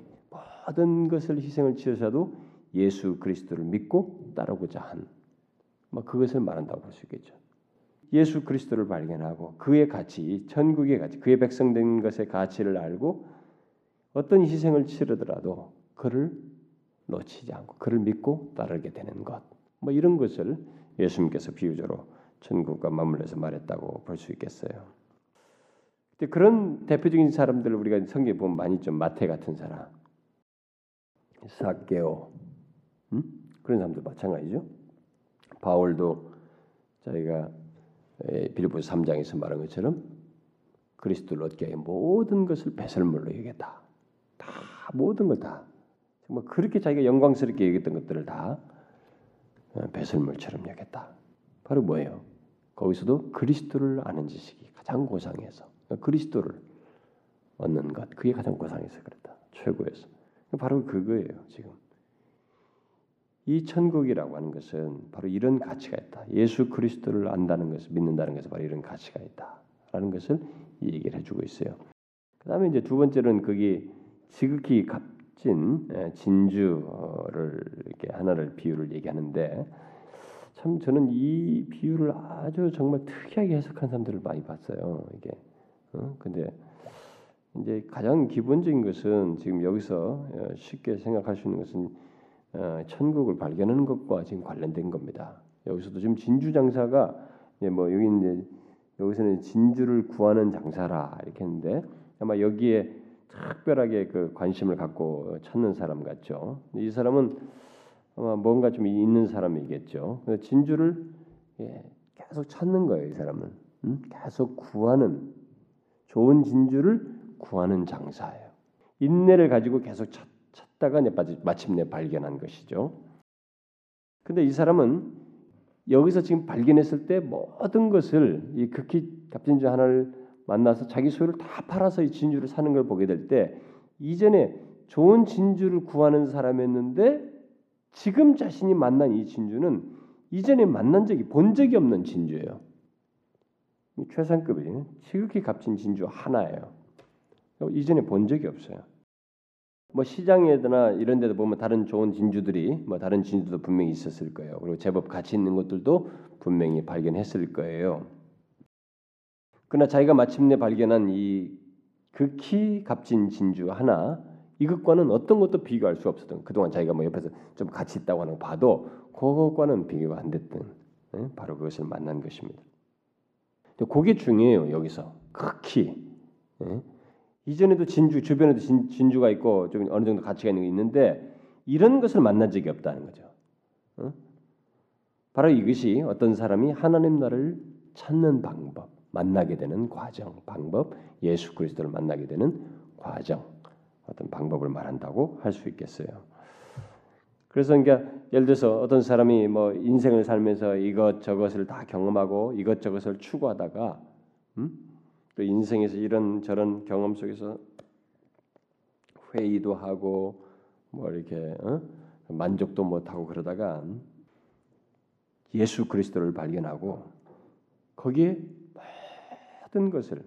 모든 것을 희생을 치러서도 예수 그리스도를 믿고 따르고자 한, 뭐 그것을 말한다고 볼 수 있겠죠. 예수 그리스도를 발견하고 그의 가치, 천국의 가치, 그의 백성된 것의 가치를 알고 어떤 희생을 치르더라도 그를 놓치지 않고 그를 믿고 따르게 되는 것, 뭐 이런 것을 예수님께서 비유적으로 천국과 맞물려서 말했다고 볼 수 있겠어요. 근데 그런 대표적인 사람들을 우리가 성경에 보면 많이 좀 마태 같은 사람, 사개오 음? 그런 사람도 마찬가지죠. 바울도 저희가 빌립보서 3장에서 말한 것처럼 그리스도를 얻게 하 모든 것을 배설물로 여겼다. 다 모든 걸 다 정말 그렇게 자기가 영광스럽게 여겼던 것들을 다 어, 배설물처럼 여겼다. 바로 뭐예요? 거기서도 그리스도를 아는 지식이 가장 고상해서 그러니까 그리스도를 얻는 것 그게 가장 고상해서 그랬다. 최고에서 바로 그거예요. 지금 이 천국이라고 하는 것은 바로 이런 가치가 있다. 예수 그리스도를 안다는 것을 믿는다는 것은 바로 이런 가치가 있다라는 것을 얘기를 해주고 있어요. 그다음에 이제 두 번째는 거기 지극히 값진 예, 진주를 이렇게 하나를 비유를 얘기하는데 참 저는 이 비유를 아주 정말 특이하게 해석한 사람들을 많이 봤어요. 이게 어? 근데 이제 가장 기본적인 것은 지금 여기서 어, 쉽게 생각할 수 있는 것은 어, 천국을 발견하는 것과 지금 관련된 겁니다. 여기서도 지금 진주 장사가 뭐 여기 이제 여기서는 진주를 구하는 장사라 이렇게 했는데 아마 여기에 특별하게 그 관심을 갖고 찾는 사람 같죠. 이 사람은 아마 뭔가 좀 있는 사람이겠죠. 진주를 예, 계속 찾는 거예요. 이 사람은 음? 계속 구하는 좋은 진주를 구하는 장사예요. 인내를 가지고 계속 찾, 찾다가 마침내 발견한 것이죠. 근데 이 사람은 여기서 지금 발견했을 때 모든 것을 이 극히 값진주 하나를 만나서 자기 소유를 다 팔아서 이 진주를 사는 걸 보게 될 때 이전에 좋은 진주를 구하는 사람이었는데 지금 자신이 만난 이 진주는 이전에 만난 적이 본 적이 없는 진주예요. 최상급이에요. 지극히 값진 진주 하나예요. 이전에 본 적이 없어요. 뭐 시장에나 이런 데도 보면 다른 좋은 진주들이 뭐 다른 진주도 분명히 있었을 거예요. 그리고 제법 가치 있는 것들도 분명히 발견했을 거예요. 그러나 자기가 마침내 발견한 이 극히 값진 진주 하나 이것과는 어떤 것도 비교할 수 없었던 그동안 자기가 뭐 옆에서 좀 가치 있다고 하는 거 봐도 그것과는 비교가 안 됐던 예? 바로 그것을 만난 것입니다. 그게 중요해요 여기서 극히 예? 이전에도 진주 주변에도 진, 진주가 있고 좀 어느 정도 가치가 있는 게 있는데 이런 것을 만난 적이 없다는 거죠. 어? 바로 이것이 어떤 사람이 하나님 나라를 찾는 방법, 만나게 되는 과정, 방법, 예수 그리스도를 만나게 되는 과정, 어떤 방법을 말한다고 할 수 있겠어요. 그래서 그러니까 예를 들어서 어떤 사람이 뭐 인생을 살면서 이것 저것을 다 경험하고 이것 저것을 추구하다가 음? 또 인생에서 이런 저런 경험 속에서 회의도 하고 뭐 이렇게 어? 만족도 못하고 그러다가 예수 그리스도를 발견하고 거기에 모든 것을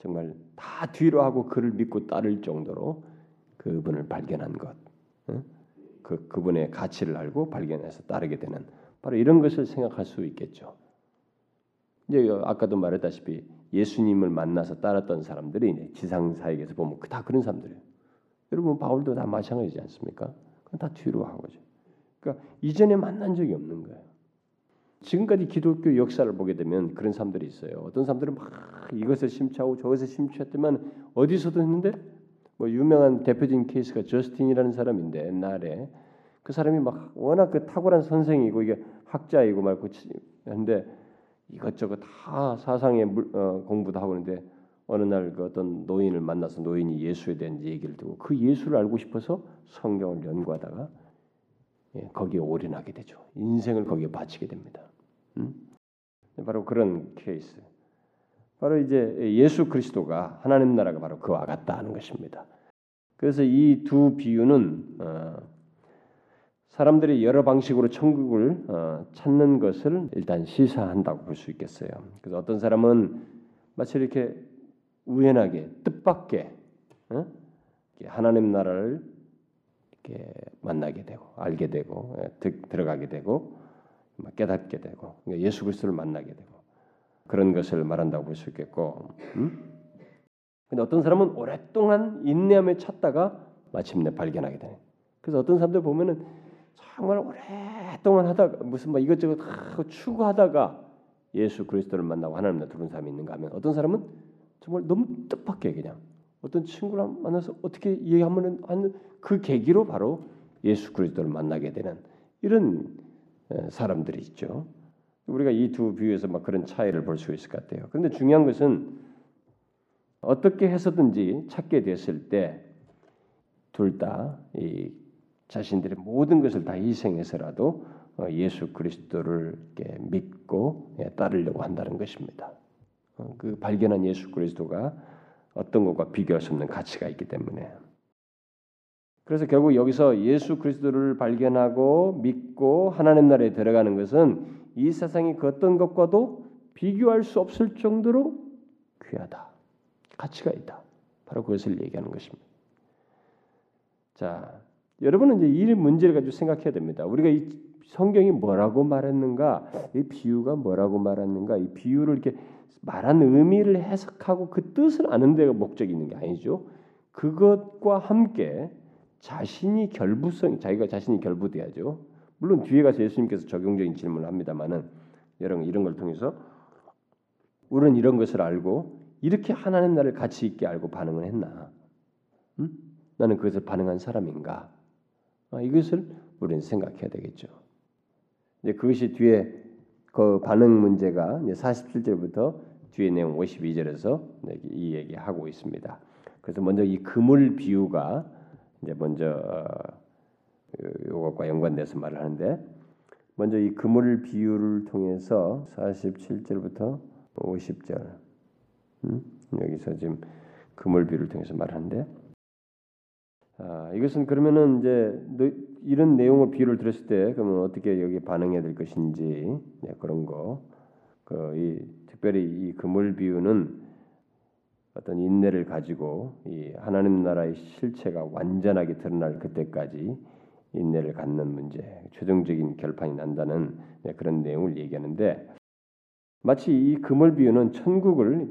정말 다 뒤로 하고 그를 믿고 따를 정도로 그분을 발견한 것, 어? 그 그분의 가치를 알고 발견해서 따르게 되는 바로 이런 것을 생각할 수 있겠죠. 이제 아까도 말했다시피 예수님을 만나서 따랐던 사람들이 지상 사역에서 보면 다 그런 사람들이에요. 여러분 바울도 다 마찬가지지 않습니까? 다 뒤로 하고죠. 그러니까 이전에 만난 적이 없는 거예요. 지금까지 기독교 역사를 보게 되면 그런 사람들이 있어요. 어떤 사람들은 막 이것을 심취하고 저것을 심취했지만 어디서도 했는데 뭐 유명한 대표적인 케이스가 저스틴이라는 사람인데 옛날에 그 사람이 막 워낙 그 탁월한 선생이고 이게 학자이고 말고 근데 이것저것 다 사상의 어, 공부도 하고 있는데 어느 날 그 어떤 노인을 만나서 노인이 예수에 대한 얘기를 듣고 그 예수를 알고 싶어서 성경을 연구하다가 예, 거기에 올인하게 되죠. 인생을 거기에 바치게 됩니다. 음? 바로 그런 케이스. 바로 이제 예수 그리스도가 하나님 나라가 바로 그와 같다 하는 것입니다. 그래서 이 두 비유는 어, 사람들이 여러 방식으로 천국을 어, 찾는 것을 일단 시사한다고 볼 수 있겠어요. 그래서 어떤 사람은 마치 이렇게 우연하게 뜻밖의 어? 하나님 나라를 이렇게 만나게 되고 알게 되고 예, 들어가게 되고 깨닫게 되고 그러니까 예수 그리스도를 만나게 되고 그런 것을 말한다고 볼 수 있겠고. 음? 근데 어떤 사람은 오랫동안 인내함에 찾다가 마침내 발견하게 되네. 그래서 어떤 사람들 보면은 정말 오랫동안 하다가 무슨 막 이것저것 다 추구하다가 예수 그리스도를 만나고 하나님과 들은 사람이 있는가 하면 어떤 사람은 정말 너무 뜻밖의 그냥 어떤 친구를 만나서 어떻게 얘기하면 하는 그 계기로 바로 예수 그리스도를 만나게 되는 이런 사람들이 있죠. 우리가 이 두 비유에서 막 그런 차이를 볼 수 있을 것 같아요. 그런데 중요한 것은 어떻게 해서든지 찾게 됐을 때 둘 다 이 자신들의 모든 것을 다 희생해서라도 어, 예수 그리스도를 믿고 예, 따르려고 한다는 것입니다. 어, 그 발견한 예수 그리스도가 어떤 것과 비교할 수 없는 가치가 있기 때문에 그래서 결국 여기서 예수 그리스도를 발견하고 믿고 하나님 나라에 들어가는 것은 이 세상의 그 어떤 것과도 비교할 수 없을 정도로 귀하다. 가치가 있다. 바로 그것을 얘기하는 것입니다. 자, 여러분은 이제 이 문제를 가지고 생각해야 됩니다. 우리가 이 성경이 뭐라고 말했는가, 이 비유가 뭐라고 말했는가, 이 비유를 이렇게 말한 의미를 해석하고 그 뜻을 아는 데가 목적이 있는 게 아니죠. 그것과 함께 자신이 결부성, 자기가 자신이 결부돼야죠. 물론 뒤에 가서 예수님께서 적용적인 질문을 합니다만은 여러분 이런 걸 통해서 우리는 이런 것을 알고 이렇게 하나님 나를 가치 있게 알고 반응을 했나? 음? 나는 그것을 반응한 사람인가? 아, 이것을 우리는 생각해야 되겠죠. 이제 그것이 뒤에 그 반응 문제가 이제 47절부터 뒤에 내용 52절에서 이 얘기하고 있습니다. 그래서 먼저 이 그물 비유가 이제 먼저 어, 이것과 연관돼서 말을 하는데 먼저 이 그물 비유를 통해서 47절부터 50절 음? 여기서 지금 그물 비유를 통해서 말하는데 아, 이것은 그러면은 이제 이런 내용을 비유를 들었을 때 그러면 어떻게 여기 반응해야 될 것인지 네, 그런 거. 그 이 특별히 이 그물 비유는 어떤 인내를 가지고 이 하나님 나라의 실체가 완전하게 드러날 그때까지 인내를 갖는 문제, 최종적인 결판이 난다는 네, 그런 내용을 얘기하는데 마치 이 그물 비유는 천국을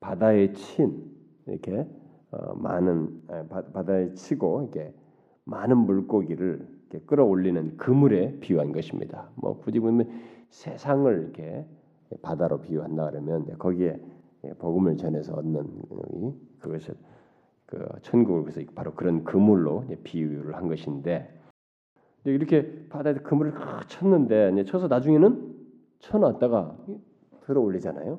바다에 친 이렇게 어, 많은 바다에 치고 이렇게 많은 물고기를 이렇게 끌어올리는 그물에 비유한 것입니다. 뭐 굳이 보면 세상을 이렇게 바다로 비유한다 그러면 거기에 복음을 전해서 얻는 그것을 그 천국을 그래서 바로 그런 그물로 비유를 한 것인데 이렇게 바다에 그물을 쳤는데 쳐서 나중에는 쳐놨다가 들어 올리잖아요.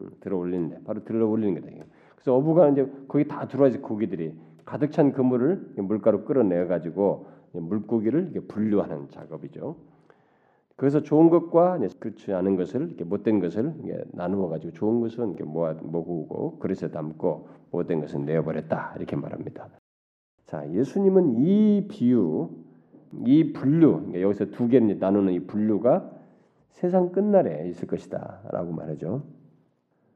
음, 들어 올리는데 바로 들어 올리는 거다. 그래서 어부가 이제 거기 다 들어와서 고기들이 가득 찬 그물을 물가로 끌어내 가지고 물고기를 이렇게 분류하는 작업이죠. 그래서 좋은 것과 그렇지 않은 것을 이렇게 못된 것을 나누어 가지고 좋은 것은 이렇게 모아 모으고 그릇에 담고 못된 것은 내어버렸다 이렇게 말합니다. 자, 예수님은 이 비유, 이 분류 그러니까 여기서 두개 나누는 이 분류가 세상 끝날에 있을 것이다라고 말하죠.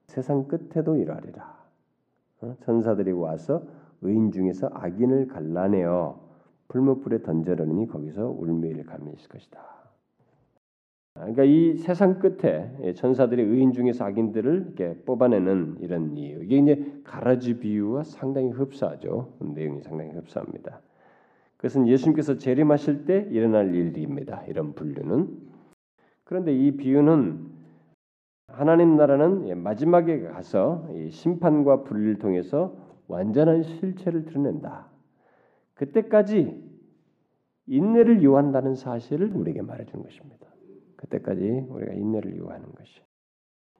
세상 끝에도 이러하리라. 어? 천사들이 와서 의인 중에서 악인을 갈라내어 불못불에 던져르니 거기서 울매일 감이 있을 것이다. 그러니까 이 세상 끝에 천사들이 의인 중에서 악인들을 이렇게 뽑아내는 이런 이유 이게 이제 가라지 비유와 상당히 흡사하죠. 내용이 상당히 흡사합니다. 그것은 예수님께서 재림하실 때 일어날 일입니다. 이런 분류는 그런데 이 비유는 하나님 나라는 마지막에 가서 심판과 분리를 통해서 완전한 실체를 드러낸다. 그때까지 인내를 요한다는 사실을 우리에게 말해주는 것입니다. 그때까지 우리가 인내를 요하는 것이.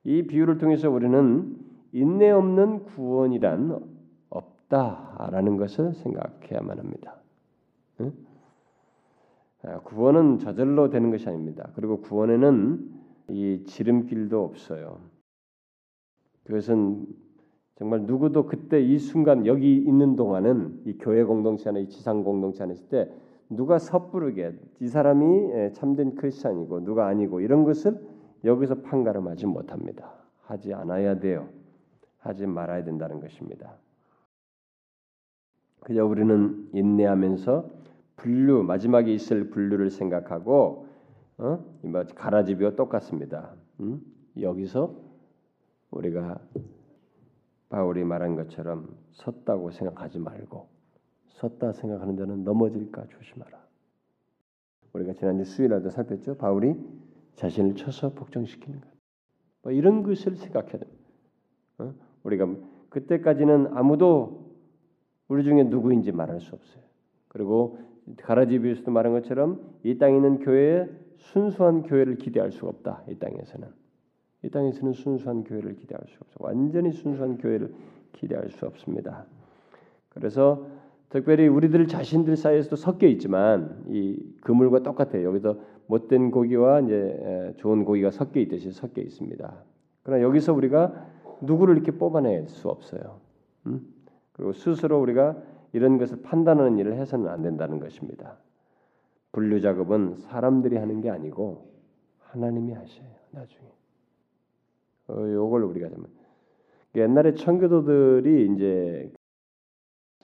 이 비유를 통해서 우리는 인내 없는 구원이란 없다라는 것을 생각해야만 합니다. 응? 아, 구원은 저절로 되는 것이 아닙니다. 그리고 구원에는 이 지름길도 없어요. 그것은 정말 누구도 그때 이 순간 여기 있는 동안은 이 교회 공동체 안에 이 지상 공동체 안에 있을 때 누가 섣부르게 이 사람이 예, 참된 크리스천이고 누가 아니고 이런 것을 여기서 판가름하지 못합니다. 하지 않아야 돼요. 하지 말아야 된다는 것입니다. 그저 우리는 인내하면서 분류 마지막에 있을 분류를 생각하고 어? 뭐 가라지비와 똑같습니다. 음? 여기서 우리가 바울이 말한 것처럼 섰다고 생각하지 말고 섰다 생각하는 자는 넘어질까 조심하라. 우리가 지난주 수요일에도 살폈죠. 바울이 자신을 쳐서 복종시키는 것. 뭐 이런 것을 생각해야 됩니다. 어? 우리가 그때까지는 아무도 우리 중에 누구인지 말할 수 없어요. 그리고 가라지비에서도 말한 것처럼 이 땅에 있는 교회에 순수한 교회를 기대할 수가 없다. 이 땅에서는 이 땅에서는 순수한 교회를 기대할 수 없어. 완전히 순수한 교회를 기대할 수 없습니다. 그래서 특별히 우리들 자신들 사이에서도 섞여 있지만 이 그물과 똑같아요. 여기서 못된 고기와 이제 좋은 고기가 섞여 있듯이 섞여 있습니다. 그러나 여기서 우리가 누구를 이렇게 뽑아낼 수 없어요. 음? 그리고 스스로 우리가 이런 것을 판단하는 일을 해서는 안 된다는 것입니다. 분류 작업은 사람들이 하는 게 아니고 하나님이 하셔요. 나중에. 어, 요걸 우리가 좀 옛날에 청교도들이 이제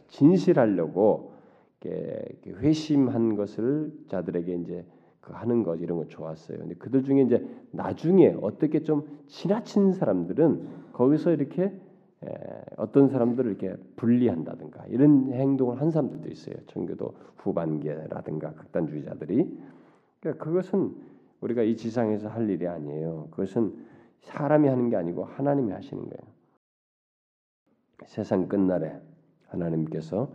진실하려고 회심한 것을 자들에게 이제 그 하는 것 이런 거 좋았어요. 근데 그들 중에 이제 나중에 어떻게 좀 지나친 사람들은 거기서 이렇게 어떤 사람들을 이렇게 분리한다든가 이런 행동을 한 사람들도 있어요. 청교도 후반기라든가 극단주의자들이. 그러니까 그것은 우리가 이 지상에서 할 일이 아니에요. 그것은 사람이 하는 게 아니고 하나님이 하시는 거예요. 세상 끝날에 하나님께서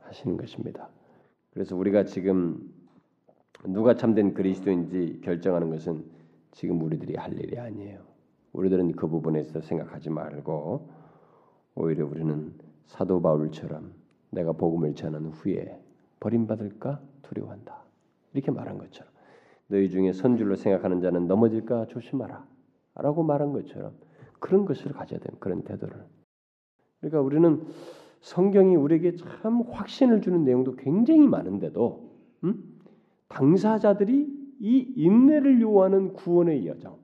하시는 것입니다. 그래서 우리가 지금 누가 참된 그리스도인지 결정하는 것은 지금 우리들이 할 일이 아니에요. 우리들은 그 부분에 서 생각하지 말고 오히려 우리는 사도 바울처럼 내가 복음을 전한 후에 버림받을까 두려워한다. 이렇게 말한 것처럼 너희 중에 선줄로 생각하는 자는 넘어질까 조심하라. 라고 말한 것처럼 그런 것을 가져야 되는 그런 태도를. 그러니까 우리는 성경이 우리에게 참 확신을 주는 내용도 굉장히 많은데도 음? 당사자들이 이 인내를 요하는 구원의 여정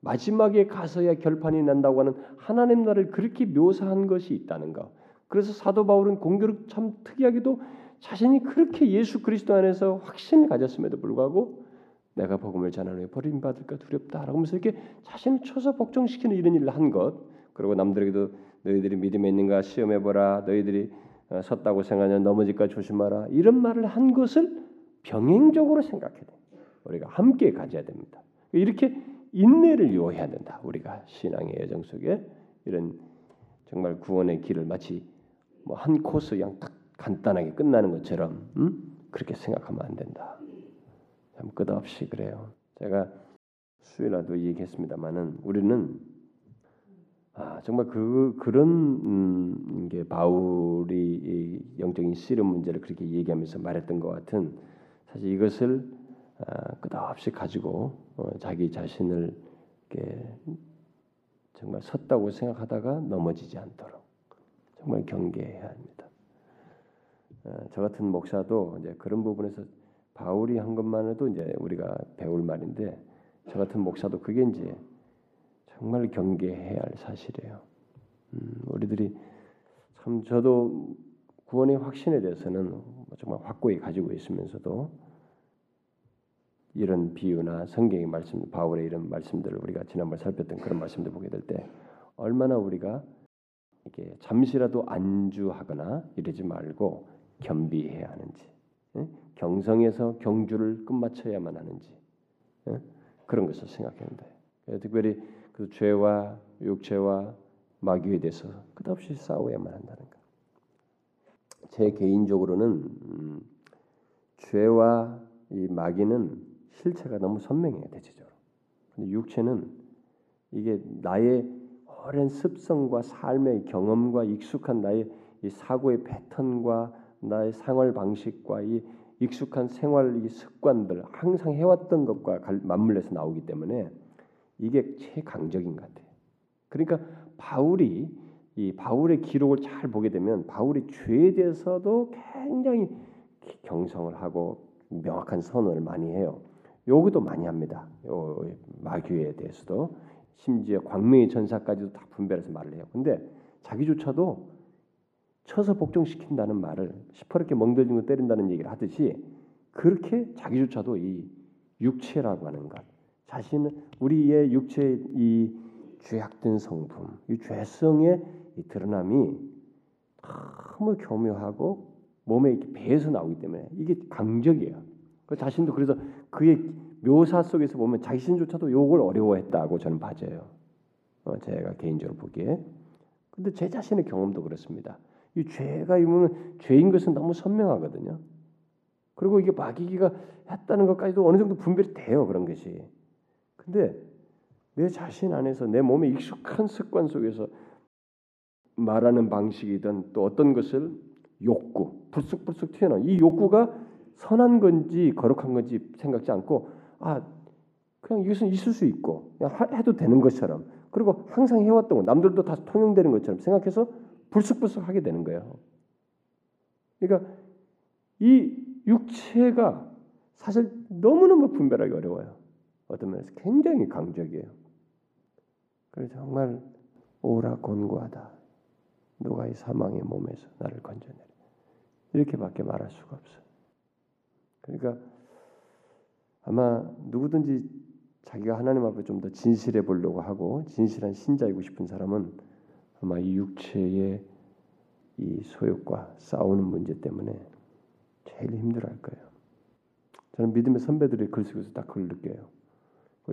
마지막에 가서야 결판이 난다고 하는 하나님 나라를 그렇게 묘사한 것이 있다는 것. 그래서 사도 바울은 공교롭 참 특이하게도 자신이 그렇게 예수 그리스도 안에서 확신을 가졌음에도 불구하고 내가 복음을 전하는 버림받을까 두렵다라고 하면서 이렇게 자신을 쳐서 복종시키는 이런 일을 한 것. 그리고 남들에게도 너희들이 믿음에 있는가 시험해 보라. 너희들이 어, 섰다고 생각하면 넘어질까 조심하라. 이런 말을 한 것을 병행적으로 생각해야 돼. 우리가 함께 가져야 됩니다. 이렇게 인내를 요해야 된다. 우리가 신앙의 여정 속에 이런 정말 구원의 길을 마치 뭐 한 코스 그냥 딱 간단하게 끝나는 것처럼 음? 그렇게 생각하면 안 된다. 참 끝없이 그래요. 제가 수요일에도 얘기했습니다만은 우리는 아, 정말 그 그런 음, 게 바울이 영적인 씨름 문제를 그렇게 얘기하면서 말했던 것 같은 사실 이것을 아, 끝없이 가지고 어, 자기 자신을 정말 섰다고 생각하다가 넘어지지 않도록 정말 경계해야 합니다. 어, 저 같은 목사도 이제 그런 부분에서 바울이 한 것만으로도 이제 우리가 배울 말인데 저 같은 목사도 그게 이제 정말 경계해야 할 사실이에요. 음, 우리들이 참 저도 구원의 확신에 대해서는 정말 확고히 가지고 있으면서도 이런 비유나 성경의 말씀, 바울의 이런 말씀들을 우리가 지난번 살폈던 그런 말씀들 보게 될 때 얼마나 우리가 이렇게 잠시라도 안주하거나 이러지 말고 겸비해야 하는지, 예? 경성에서 경주를 끝마쳐야만 하는지 예? 그런 것을 생각합니다. 특별히 그 죄와 육체와 마귀에 대해서 끝없이 싸워야만 한다는 것. 제 개인적으로는 음, 죄와 이 마귀는 실체가 너무 선명해요 대체적으로. 근데 육체는 이게 나의 오랜 습성과 삶의 경험과 익숙한 나의 이 사고의 패턴과 나의 생활 방식과 이 익숙한 생활 이 습관들 항상 해왔던 것과 맞물려서 나오기 때문에 이게 최강적인 것 같아요. 그러니까 바울이 이 바울의 기록을 잘 보게 되면 바울이 죄에 대해서도 굉장히 경성을 하고 명확한 선언을 많이 해요. 요기도 많이 합니다. 요 마귀에 대해서도 심지어 광명의 전사까지도 다 분별해서 말을 해요. 근데 자기조차도 쳐서 복종시킨다는 말을 시퍼렇게 멍들진 거 때린다는 얘기를 하듯이 그렇게 자기조차도 이 육체라고 하는 것, 자신은 우리의 육체의 이 죄악된 성품, 이 죄성의 이 드러남이 너무 교묘하고 몸에 이렇게 배에서 나오기 때문에 이게 강적이에요. 그 자신도 그래서 그의 묘사 속에서 보면 자신조차도 욕을 어려워했다고 저는 봐져요. 어, 제가 개인적으로 보기에. 근데 제 자신의 경험도 그렇습니다. 이 죄가 이면 죄인 것은 너무 선명하거든요. 그리고 이게 마귀기가 했다는 것까지도 어느 정도 분별이 돼요 그런 것이. 근데 내 자신 안에서 내 몸에 익숙한 습관 속에서 말하는 방식이든 또 어떤 것을 욕구, 불쑥불쑥 튀어나온 이 욕구가 선한 건지 거룩한 건지 생각지 않고 아 그냥 이것은 있을 수 있고 그냥 해도 되는 것처럼 그리고 항상 해왔던 거 남들도 다 통용되는 것처럼 생각해서 불쑥불쑥 하게 되는 거예요. 그러니까 이 육체가 사실 너무너무 분별하기 어려워요. 어떤 면에서 굉장히 강적이에요. 그래서 정말 오라 곤고하다. 누가 이 사망의 몸에서 나를 건져내라. 이렇게밖에 말할 수가 없어. 그러니까 아마 누구든지 자기가 하나님 앞에 좀 더 진실해 보려고 하고 진실한 신자이고 싶은 사람은 아마 이 육체의 이 소욕과 싸우는 문제 때문에 제일 힘들어할 거예요. 저는 믿음의 선배들의 글 속에서 딱 그걸 느껴요.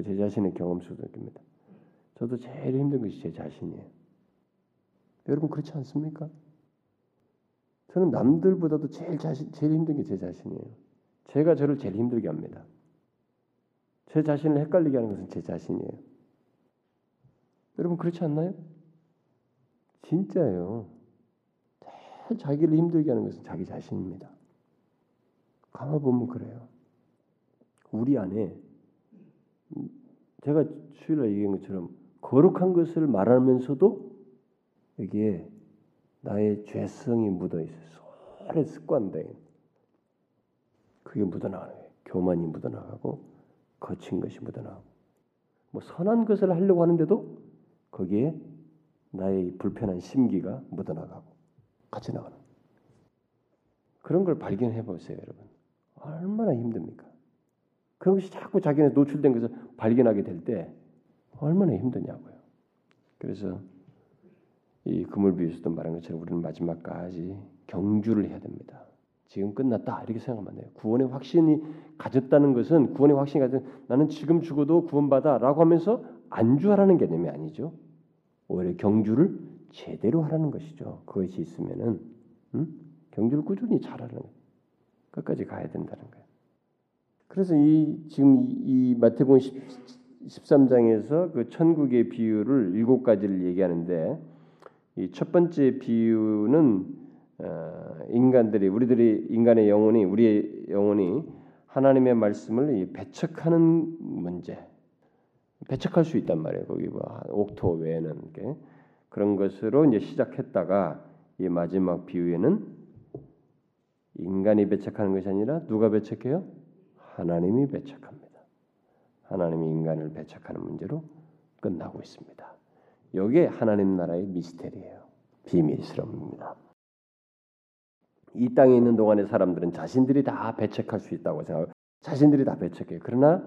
제 자신의 경험 속에서 느낍니다. 저도 제일 힘든 것이 제 자신이에요. 여러분 그렇지 않습니까? 저는 남들보다도 제일 자신 제일 힘든 게 제 자신이에요. 제가 저를 제일 힘들게 합니다. 제 자신을 헷갈리게 하는 것은 제 자신이에요. 여러분 그렇지 않나요? 진짜예요. 제일 자기를 힘들게 하는 것은 자기 자신입니다. 가만 보면 그래요. 우리 안에 제가 수요일에 얘기한 것처럼 거룩한 것을 말하면서도 여기에 나의 죄성이 묻어 있어요. 오래 습관된 그게 묻어나가는 거예요. 교만이 묻어나가고 거친 것이 묻어나가고 뭐 선한 것을 하려고 하는데도 거기에 나의 불편한 심기가 묻어나가고 같이 나가는 그런 걸 발견해 보세요, 여러분. 얼마나 힘듭니까? 그런 것이 자꾸 자기네 노출된 것을 발견하게 될 때 얼마나 힘드냐고요. 그래서 이 그물비에서도 말한 것처럼 우리는 마지막까지 경주를 해야 됩니다. 지금 끝났다 이렇게 생각하면 돼요. 구원의 확신이 가졌다는 것은 구원의 확신이 가진 나는 지금 죽어도 구원받아라고 하면서 안주하라는 개념이 아니죠. 오히려 경주를 제대로 하라는 것이죠. 그것이 있으면은 음? 경주를 꾸준히 잘하는. 끝까지 가야 된다는 거예요. 그래서 이 지금 이, 이 마태복음 13장에서 그 천국의 비유를 일곱 가지를 얘기하는데 이 첫 번째 비유는 어, 인간들이 우리들이 인간의 영혼이 우리의 영혼이 하나님의 말씀을 배척하는 문제, 배척할 수 있단 말이에요. 거기 뭐 옥토 외에는 게 그런 것으로 이제 시작했다가 이 마지막 비유에는 인간이 배척하는 것이 아니라 누가 배척해요? 하나님이 배척합니다. 하나님이 인간을 배척하는 문제로 끝나고 있습니다. 이게 하나님 나라의 미스테리예요. 비밀스럽습니다. 이 땅에 있는 동안의 사람들은 자신들이 다 배척할 수 있다고 생각하고 자신들이 다 배척해요. 그러나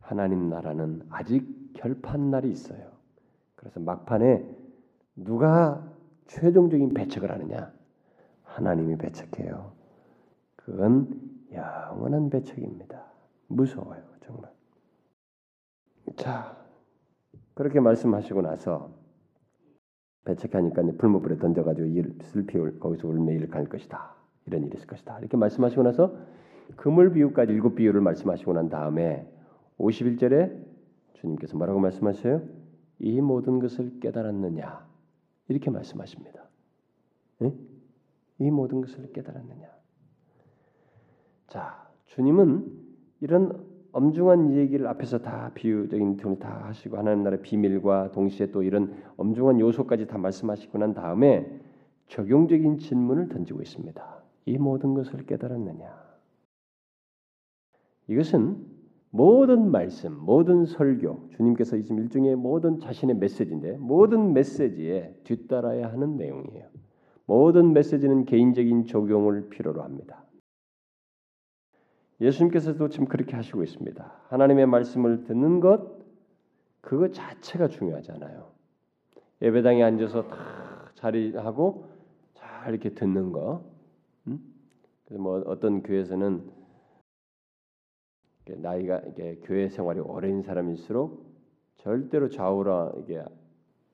하나님 나라는 아직 결판 날이 있어요. 그래서 막판에 누가 최종적인 배척을 하느냐? 하나님이 배척해요. 그건 영원한 배척입니다. 무서워요, 정말. 자, 그렇게 말씀하시고 나서 배척하니까 풀무불에 던져가지고 슬피 거기서 울매일 갈 것이다. 이런 일이 있을 것이다. 이렇게 말씀하시고 나서 그물 비유까지 일곱 비유를 말씀하시고 난 다음에 51절에 주님께서 뭐라고 말씀하세요? 이 모든 것을 깨달았느냐? 이렇게 말씀하십니다. 네? 이 모든 것을 깨달았느냐? 자, 주님은 이런 엄중한 얘기를 앞에서 다 비유적인 표현을 다 하시고 하나님 나라의 비밀과 동시에 또 이런 엄중한 요소까지 다 말씀하시고 난 다음에 적용적인 질문을 던지고 있습니다. 이 모든 것을 깨달았느냐? 이것은 모든 말씀, 모든 설교, 주님께서 지금 일종의 모든 자신의 메시지인데 모든 메시지에 뒤따라야 하는 내용이에요. 모든 메시지는 개인적인 적용을 필요로 합니다. 예수님께서도 지금 그렇게 하시고 있습니다. 하나님의 말씀을 듣는 것 그거 자체가 중요하잖아요. 예배당에 앉아서 다 자리하고 잘 이렇게 듣는 거. 음? 그래서 뭐 어떤 교회에서는 나이가 이게 교회 생활이 오랜 사람일수록 절대로 좌우라 이게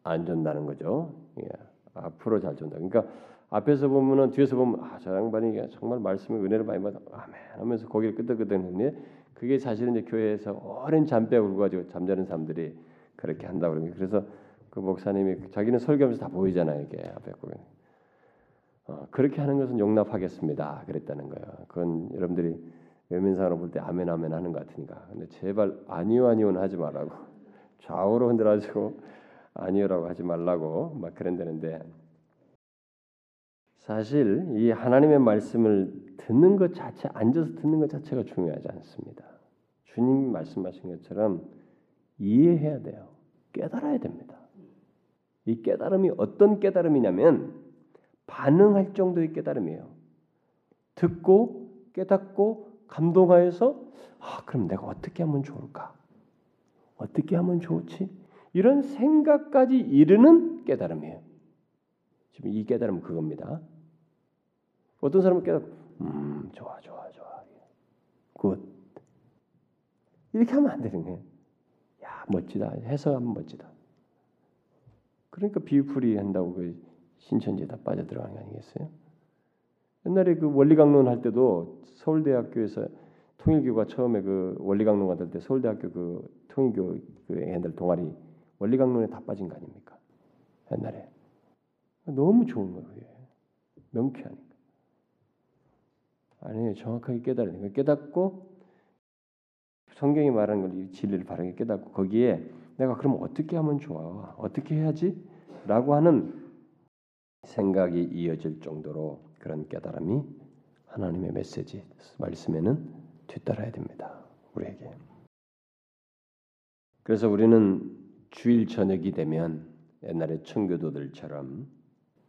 안 준다는 거죠. 예, 앞으로 잘 준다. 그러니까 앞에서 보면은 뒤에서 보면 아, 저 양반이 정말 말씀의 은혜를 많이 받아. 아멘 하면서 고개를 끄덕끄덕했는데 그게 사실은 이제 교회에서 오랜 잠배 울고 가지고 잠자는 사람들이 그렇게 한다 그러니 그래서 그 목사님이 자기는 설교하면서 다 보이잖아요 이게 앞에 보면. 어, 그렇게 하는 것은 용납하겠습니다. 그랬다는 거예요. 그건 여러분들이 외면상으로 볼 때 아멘 아멘 하는 것 같으니까. 근데 제발 아니요 아니요는 하지 말라고. 좌우로 흔들어가지고 아니요라고 하지 말라고 막 그런다는데 사실 이 하나님의 말씀을 듣는 것 자체 앉아서 듣는 것 자체가 중요하지 않습니다. 주님이 말씀하신 것처럼 이해해야 돼요. 깨달아야 됩니다. 이 깨달음이 어떤 깨달음이냐면 반응할 정도의 깨달음이에요. 듣고 깨닫고 감동하여서 아 그럼 내가 어떻게 하면 좋을까? 어떻게 하면 좋지? 이런 생각까지 이르는 깨달음이에요. 지금 이 깨달음은 그겁니다. 어떤 사람은 깨닫고 음 좋아 좋아 좋아 good 이렇게 하면 안 되는 거예요. 야 멋지다 해석하면 멋지다. 그러니까 비유풀이 한다고 그 신천지에 다 빠져들어가는 거 아니겠어요? 옛날에 그 원리강론 할 때도 서울대학교에서 통일교가 처음에 그 원리강론 받을 때 서울대학교 그 통일교 그 애들 동아리 원리강론에 다 빠진 거 아닙니까? 옛날에 너무 좋은 거예요. 명쾌하니까. 아니에요. 정확하게 깨달아야 돼요. 깨닫고 성경이 말하는 걸 진리를 바르게 깨닫고 거기에 내가 그럼 어떻게 하면 좋아? 어떻게 해야지? 라고 하는 생각이 이어질 정도로 그런 깨달음이 하나님의 메시지 말씀에는 뒤따라야 됩니다. 우리에게. 그래서 우리는 주일 저녁이 되면 옛날에 청교도들처럼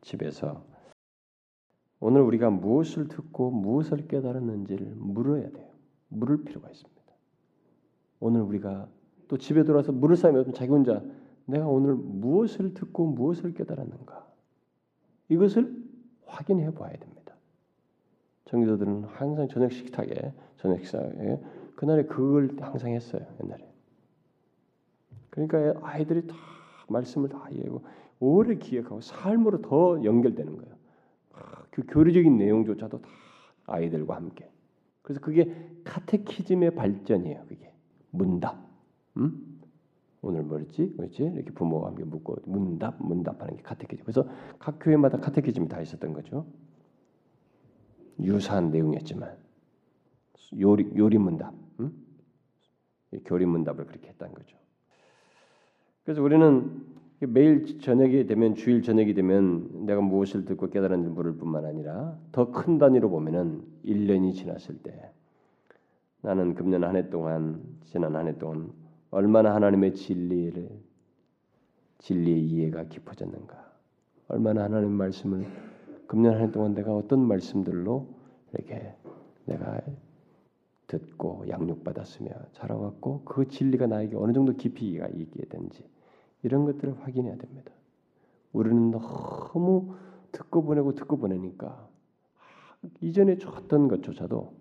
집에서 오늘 우리가 무엇을 듣고 무엇을 깨달았는지를 물어야 돼요. 물을 필요가 있습니다. 오늘 우리가 또 집에 들어와서 물을 쌓으면 자기 혼자 내가 오늘 무엇을 듣고 무엇을 깨달았는가 이것을 확인해 봐야 됩니다. 정기도들은 항상 저녁 식탁에 저녁 식사에 그날에 그걸 항상 했어요 옛날에. 그러니까 아이들이 다 말씀을 다 이해하고 오래 기억하고 삶으로 더 연결되는 거예요. 그 교리적인 내용조차도 다 아이들과 함께. 그래서 그게 카테키즘의 발전이에요. 그게 문답. 음? 오늘 뭐였지? 뭐였지? 이렇게 부모와 함께 묻고 문답, 문답하는 게 카테키즘. 그래서 각 교회마다 카테키즘이 다 있었던 거죠. 유사한 내용이었지만 요리 요리 문답, 음? 교리 문답을 그렇게 했다는 거죠. 그래서 우리는 매일 저녁이 되면 주일 저녁이 되면 내가 무엇을 듣고 깨달았는지 물을 뿐만 아니라 더 큰 단위로 보면은 1년이 지났을 때 나는 금년 한 해 동안 지난 한 해 동안 얼마나 하나님의 진리를 진리의 이해가 깊어졌는가. 얼마나 하나님 말씀을 금년 한 해 동안 내가 어떤 말씀들로 이렇게 내가 듣고 양육받았으며 자라왔고 그 진리가 나에게 어느 정도 깊이가 있게 된지 이런 것들을 확인해야 됩니다. 우리는 너무 듣고 보내고 듣고 보내니까 이전에 줬던 것조차도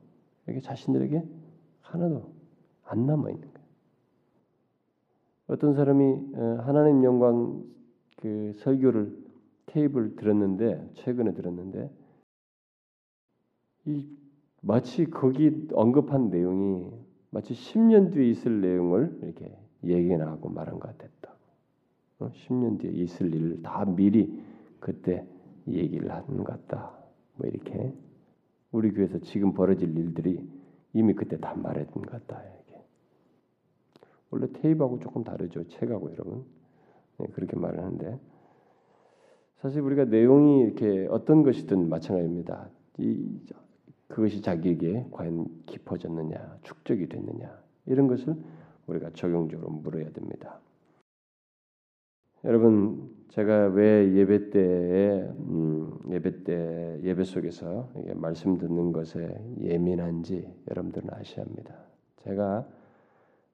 이렇게 자신들에게 하나도 안 남아 있는 거예요. 어떤 사람이 어, 하나님 영광 그 설교를 테이블 들었는데 최근에 들었는데 이 마치 거기 언급한 내용이 마치 10년 뒤에 있을 내용을 이렇게 얘기하고 말한 것 같았다. 10년 어, 뒤에 있을 일을 다 미리 그때 얘기를 하는 것 같다. 뭐 이렇게 우리 교회에서 지금 벌어질 일들이 이미 그때 다 말했던 것 같다. 이렇게. 원래 테이프하고 조금 다르죠. 책하고 여러분 네, 그렇게 말을 하는데 사실 우리가 내용이 이렇게 어떤 것이든 마찬가지입니다. 이 그것이 자기에게 과연 깊어졌느냐, 축적이 됐느냐 이런 것을 우리가 적용적으로 물어야 됩니다. 여러분 제가 왜 예배 때에 음, 예배 때 예배 속에서 말씀 듣는 것에 예민한지 여러분들은 아셔야 합니다. 제가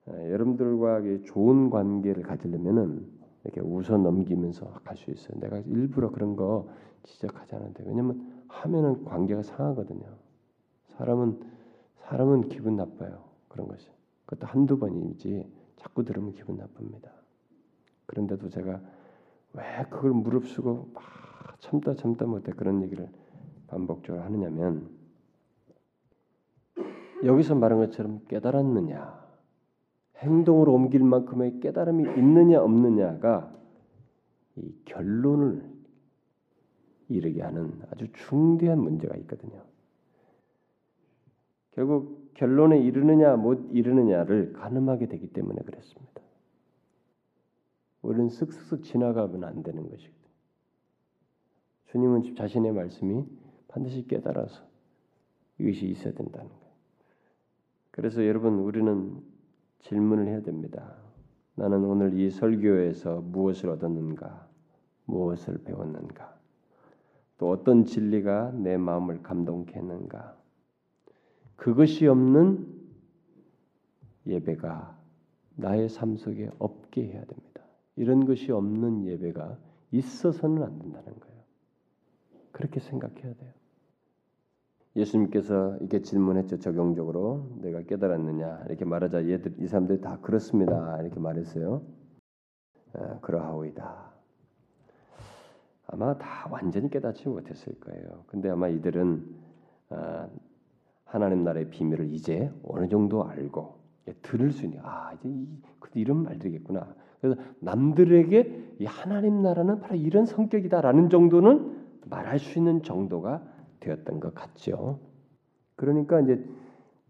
어, 여러분들과 좋은 관계를 가지려면은 이렇게 웃어 넘기면서 갈 수 있어요. 내가 일부러 그런 거 지적하지 않는데 왜냐면 하면은 관계가 상하거든요. 사람은 사람은 기분 나빠요. 그런 것이. 그것도 한두 번이지 자꾸 들으면 기분 나쁩니다. 그런데도 제가 왜 그걸 무릅쓰고 막 참다 참다 못해 그런 얘기를 반복적으로 하느냐면 여기서 말한 것처럼 깨달았느냐 행동으로 옮길 만큼의 깨달음이 있느냐 없느냐가 이 결론을 이르게 하는 아주 중대한 문제가 있거든요. 결국 결론에 이르느냐 못 이르느냐를 가늠하게 되기 때문에 그랬습니다. 우리는 쓱쓱 지나가면 안 되는 것이거든요. 주님은 자신의 말씀이 반드시 깨달아서 이것이 있어야 된다는 거예요. 그래서 여러분 우리는 질문을 해야 됩니다. 나는 오늘 이 설교에서 무엇을 얻었는가? 무엇을 배웠는가? 또 어떤 진리가 내 마음을 감동케 했는가? 그것이 없는 예배가 나의 삶 속에 없게 해야 됩니다. 이런 것이 없는 예배가 있어서는 안 된다는 거예요. 그렇게 생각해야 돼요. 예수님께서 이렇게 질문했죠. 적용적으로 내가 깨달았느냐 이렇게 말하자 얘들 이 사람들이 다 그렇습니다. 이렇게 말했어요. 아, 그러하오이다. 아마 다 완전히 깨닫지 못했을 거예요. 근데 아마 이들은 아, 하나님 나라의 비밀을 이제 어느 정도 알고 들을 수 있는 아 이제 이, 이런 말들이겠구나. 그래서 남들에게 이 하나님 나라는 바로 이런 성격이다라는 정도는 말할 수 있는 정도가 되었던 것 같죠. 그러니까 이제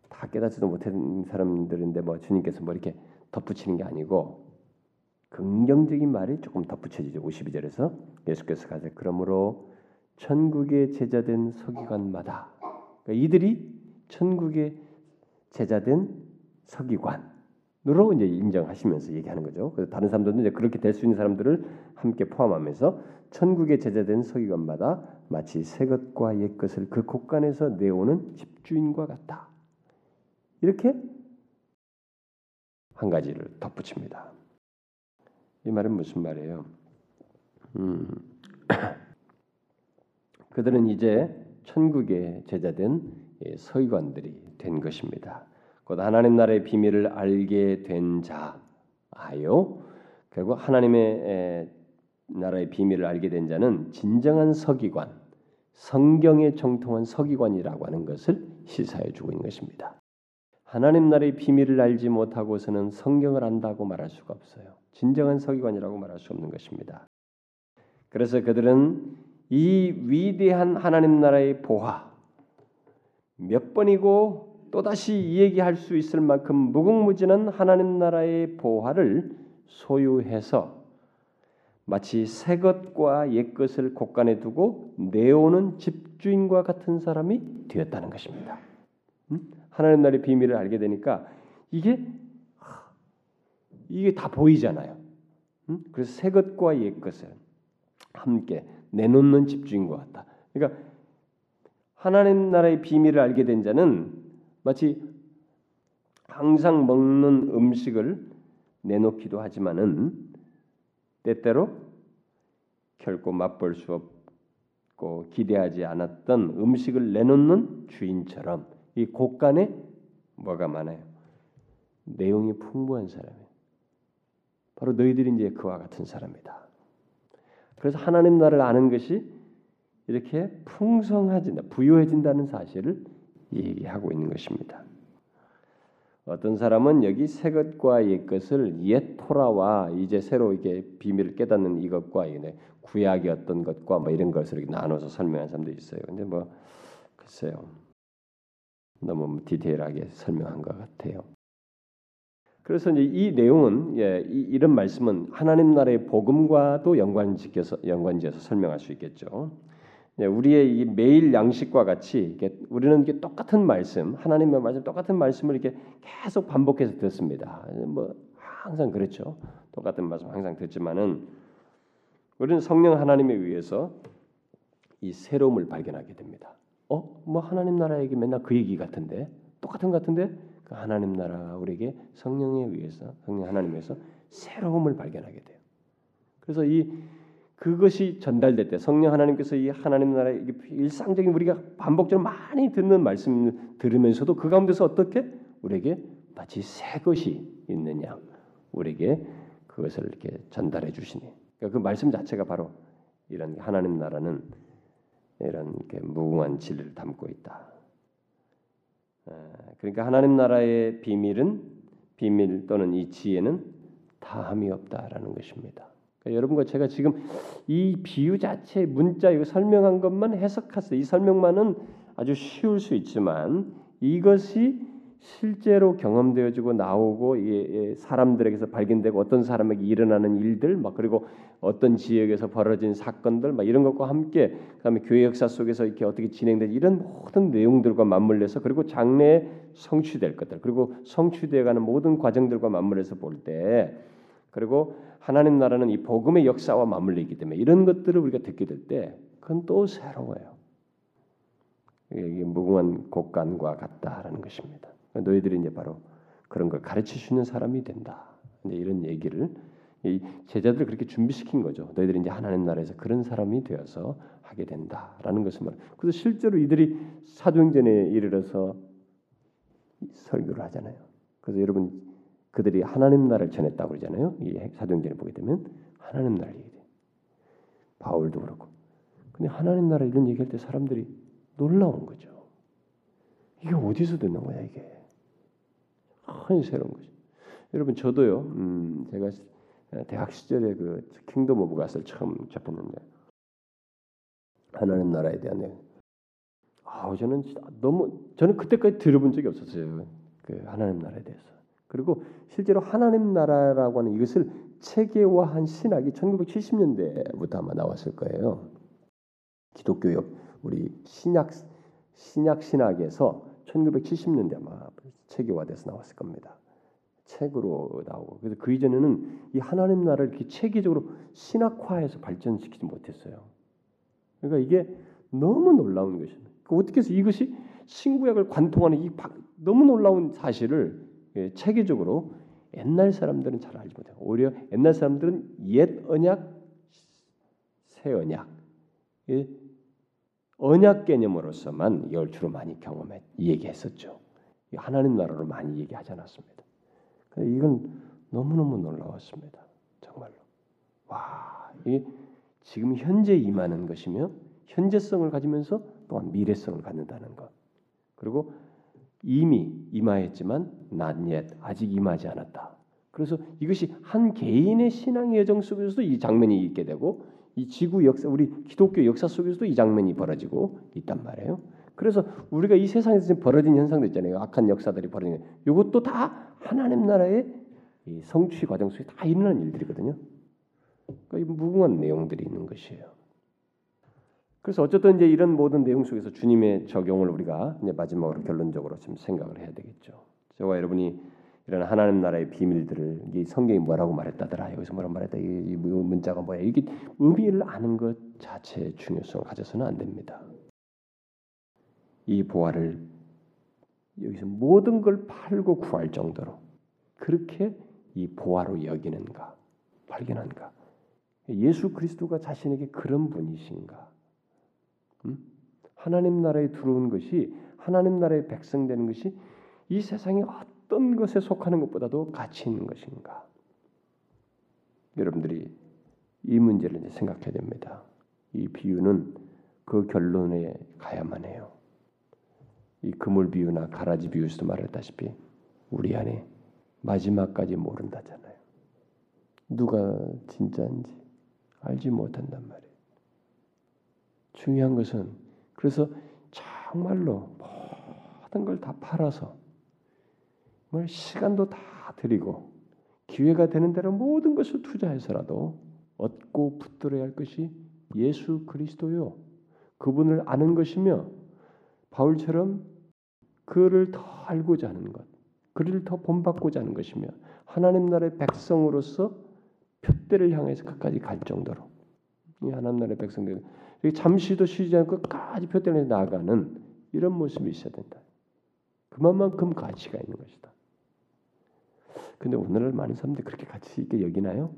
다 깨닫지도 못한 사람들인데 뭐 주님께서 뭐 이렇게 덧붙이는 게 아니고 긍정적인 말이 조금 덧붙여지죠. 52절에서 예수께서 가서 그러므로 천국의 제자된 서기관마다 그러니까 이들이 천국의 제자된 서기관으 로 이제 인정하시면서 얘기하는 거죠. 그래서 다른 사람들도 이제 그렇게 될 수 있는 사람들을 함께 포함하면서 천국의 제자된 서기관마다 마치 새 것과 옛 것을 그 곳간에서 내오는 집주인과 같다. 이렇게 한 가지를 덧붙입니다. 이 말은 무슨 말이에요? 음, (coughs) 그들은 이제 천국의 제자된 서기관들이 된 것입니다. 곧 하나님 나라의 비밀을 알게 된 자하요. 결국 하나님의 나라의 비밀을 알게 된 자는 진정한 서기관, 성경에 정통한 서기관이라고 하는 것을 시사해 주고 있는 것입니다. 하나님 나라의 비밀을 알지 못하고서는 성경을 안다고 말할 수가 없어요. 진정한 서기관이라고 말할 수 없는 것입니다. 그래서 그들은 이 위대한 하나님 나라의 보화, 몇 번이고 또다시 이야기할 수 있을 만큼 무궁무진한 하나님 나라의 보화를 소유해서 마치 새 것과 옛 것을 곳간에 두고 내오는 집주인과 같은 사람이 되었다는 것입니다. 하나님 나라의 비밀을 알게 되니까 이게 이게 다 보이잖아요. 그래서 새 것과 옛 것을 함께 내놓는 집주인과 같다. 그러니까 하나님 나라의 비밀을 알게 된 자는 마치 항상 먹는 음식을 내놓기도 하지만은 때때로 결코 맛볼 수 없고 기대하지 않았던 음식을 내놓는 주인처럼 이 곳간에 뭐가 많아요? 내용이 풍부한 사람이에요. 바로 너희들이 이제 그와 같은 사람이다. 그래서 하나님 나라를 아는 것이 이렇게 풍성해진다, 부유해진다는 사실을 얘기하고 있는 것입니다. 어떤 사람은 여기 새 것과 옛 것을 옛 토라와 이제 새로 이게 비밀을 깨닫는 이것과 구약의 어떤 것과 뭐 이런 것을 이렇게 나눠서 설명하는 사람도 있어요. 근데 뭐 글쎄요. 너무 디테일하게 설명한 것 같아요. 그래서 이제 이 내용은 예, 이, 런 말씀은 하나님 나라의 복음과도 연관지켜서 연관지어서 설명할 수 있겠죠. 예, 우리의 이 매일 양식과 같이 우리는 이게 똑같은 말씀, 하나님의 말씀, 똑같은 말씀을 이렇게 계속 반복해서 듣습니다. 뭐 항상 그렇죠. 똑같은 말씀 항상 듣지만은 우리는 성령 하나님에 의해서 이 새로움을 발견하게 됩니다. 어, 뭐 하나님 나라 얘기 맨날 그 얘기 같은데 똑같은 것 같은데 그 하나님 나라 우리에게 성령에 의해서 성령 하나님에서 새로움을 발견하게 돼요. 그래서 이 그것이 전달될 때 성령 하나님께서 이 하나님 나라 일상적인 우리가 반복적으로 많이 듣는 말씀 들으면서도 그 가운데서 어떻게 우리에게 마치 새 것이 양 우리에게 그것을 이렇게 전달해 주시니 그러니까 그 말씀 자체가 바로 이런 하나님 나라는 이런 무궁한 진리를 담고 있다. 그러니까 하나님 나라의 비밀은 비밀 또는 이 지혜는 다함이 없다라는 것입니다. 그러니까 여러분과 제가 지금 이 비유 자체 문자 이거 설명한 것만 해석했어요. 이 설명만은 아주 쉬울 수 있지만 이것이 실제로 경험되어지고 나오고 사람들에게서 발견되고 어떤 사람에게 일어나는 일들 막 그리고 어떤 지역에서 벌어진 사건들 막 이런 것과 함께 그다음에 교회 역사 속에서 이렇게 어떻게 진행되지 이런 모든 내용들과 맞물려서 그리고 장래에 성취될 것들 그리고 성취되어가는 모든 과정들과 맞물려서 볼 때 그리고 하나님 나라는 이 복음의 역사와 맞물리기 때문에 이런 것들을 우리가 듣게 될 때 그건 또 새로워요. 이게 무궁한 곡간과 같다라는 것입니다. 너희들이 이제 바로 그런 걸 가르칠 수 있는 사람이 된다. 이제 이런 얘기를 이 제자들을 그렇게 준비시킨 거죠. 너희들이 이제 하나님 나라에서 그런 사람이 되어서 하게 된다라는 것을 말. 그래서 실제로 이들이 사도행전에 이르러서 설교를 하잖아요. 그래서 여러분 그들이 하나님 나라를 전했다고 그러잖아요. 이 사도행전에 보게 되면 하나님 나라 얘기돼. 바울도 그렇고. 근데 하나님 나라 이런 얘기할 때 사람들이 놀라운 거죠. 이게 어디서 듣는 거야 이게? 큰 새로운 거죠. 여러분 저도요. 음, 제가 대학 시절에 그 Kingdom of God을 처음 접했는데 하나님 나라에 대한. 아, 저는 너무 저는 그때까지 들어본 적이 없었어요. 그 하나님 나라에 대해서. 그리고 실제로 하나님 나라라고 하는 이것을 체계화한 신학이 1970년대부터 아마 나왔을 거예요. 기독교 역 우리 신약 신약 신학에서 1970년대 아마 체계화돼서 나왔을 겁니다. 책으로 나오고 그래서 그 이전에는 이 하나님 나라를 이렇게 체계적으로 신학화해서 발전시키지 못했어요. 그러니까 이게 너무 놀라운 것입니다. 그러니까 어떻게 해서 이것이 신구약을 관통하는 이 너무 놀라운 사실을 예, 체계적으로 옛날 사람들은 잘 알지 못해요. 오히려 옛날 사람들은 옛 언약, 새 언약, 언약 개념으로서만 이걸 주로 많이 경험해 얘기했었죠. 하나님 나라로 많이 얘기하지 않았습니다. 이건 너무너무 놀라웠습니다. 정말로. 와, 이게 지금 현재 임하는 것이며 현재성을 가지면서 또한 미래성을 갖는다는 것. 그리고 이미 임하였지만 not yet 아직 임하지 않았다. 그래서 이것이 한 개인의 신앙의 여정 속에서도 이 장면이 있게 되고 이 지구 역사 우리 기독교 역사 속에서도 이 장면이 벌어지고 있단 말이에요. 그래서 우리가 이 세상에서 지금 벌어진 현상도 있잖아요. 악한 역사들이 벌어지는 이것도 다 하나님 나라의 이 성취 과정 속에 다 일어나는 일들이거든요. 그러니까 무궁한 내용들이 있는 것이에요. 그래서 어쨌든 이제 이런 모든 내용 속에서 주님의 적용을 우리가 이제 마지막으로 결론적으로 좀 생각을 해야 되겠죠. 저와 여러분이 이런 하나님 나라의 비밀들을 이 성경이 뭐라고 말했다더라 여기서 뭐라고 말했다 이, 문자가 뭐야 이게 의미를 아는 것 자체의 중요성을 가져서는 안 됩니다. 이 보화를 여기서 모든 걸 팔고 구할 정도로 그렇게 이 보화로 여기는가 발견한가 예수 그리스도가 자신에게 그런 분이신가 음? 하나님 나라에 들어온 것이 하나님 나라의 백성 되는 것이 이 세상에 어떤 것에 속하는 것보다도 가치 있는 것인가? 여러분들이 이 문제를 이제 생각해야 됩니다. 이 비유는 그 결론에 가야만 해요. 이 그물 비유나 가라지 비유에서도 말했다시피 우리 안에 마지막까지 모른다잖아요. 누가 진짜인지 알지 못한단 말이에요. 중요한 것은 그래서 정말로 모든 걸 다 팔아서 뭐 시간도 다 드리고 기회가 되는 대로 모든 것을 투자해서라도 얻고 붙들어야 할 것이 예수 그리스도요. 그분을 아는 것이며 바울처럼 그를 더 알고자 하는 것, 그를 더 본받고자 하는 것이며 하나님 나라의 백성으로서 표대를 향해서 끝까지 갈 정도로 이 하나님 나라의 백성들 잠시도 쉬지 않고 끝까지 표대를 나아가는 이런 모습이 있어야 된다. 그만큼 가치가 있는 것이다. 근데 오늘날 많은 사람들이 그렇게 가치 있게 여기나요?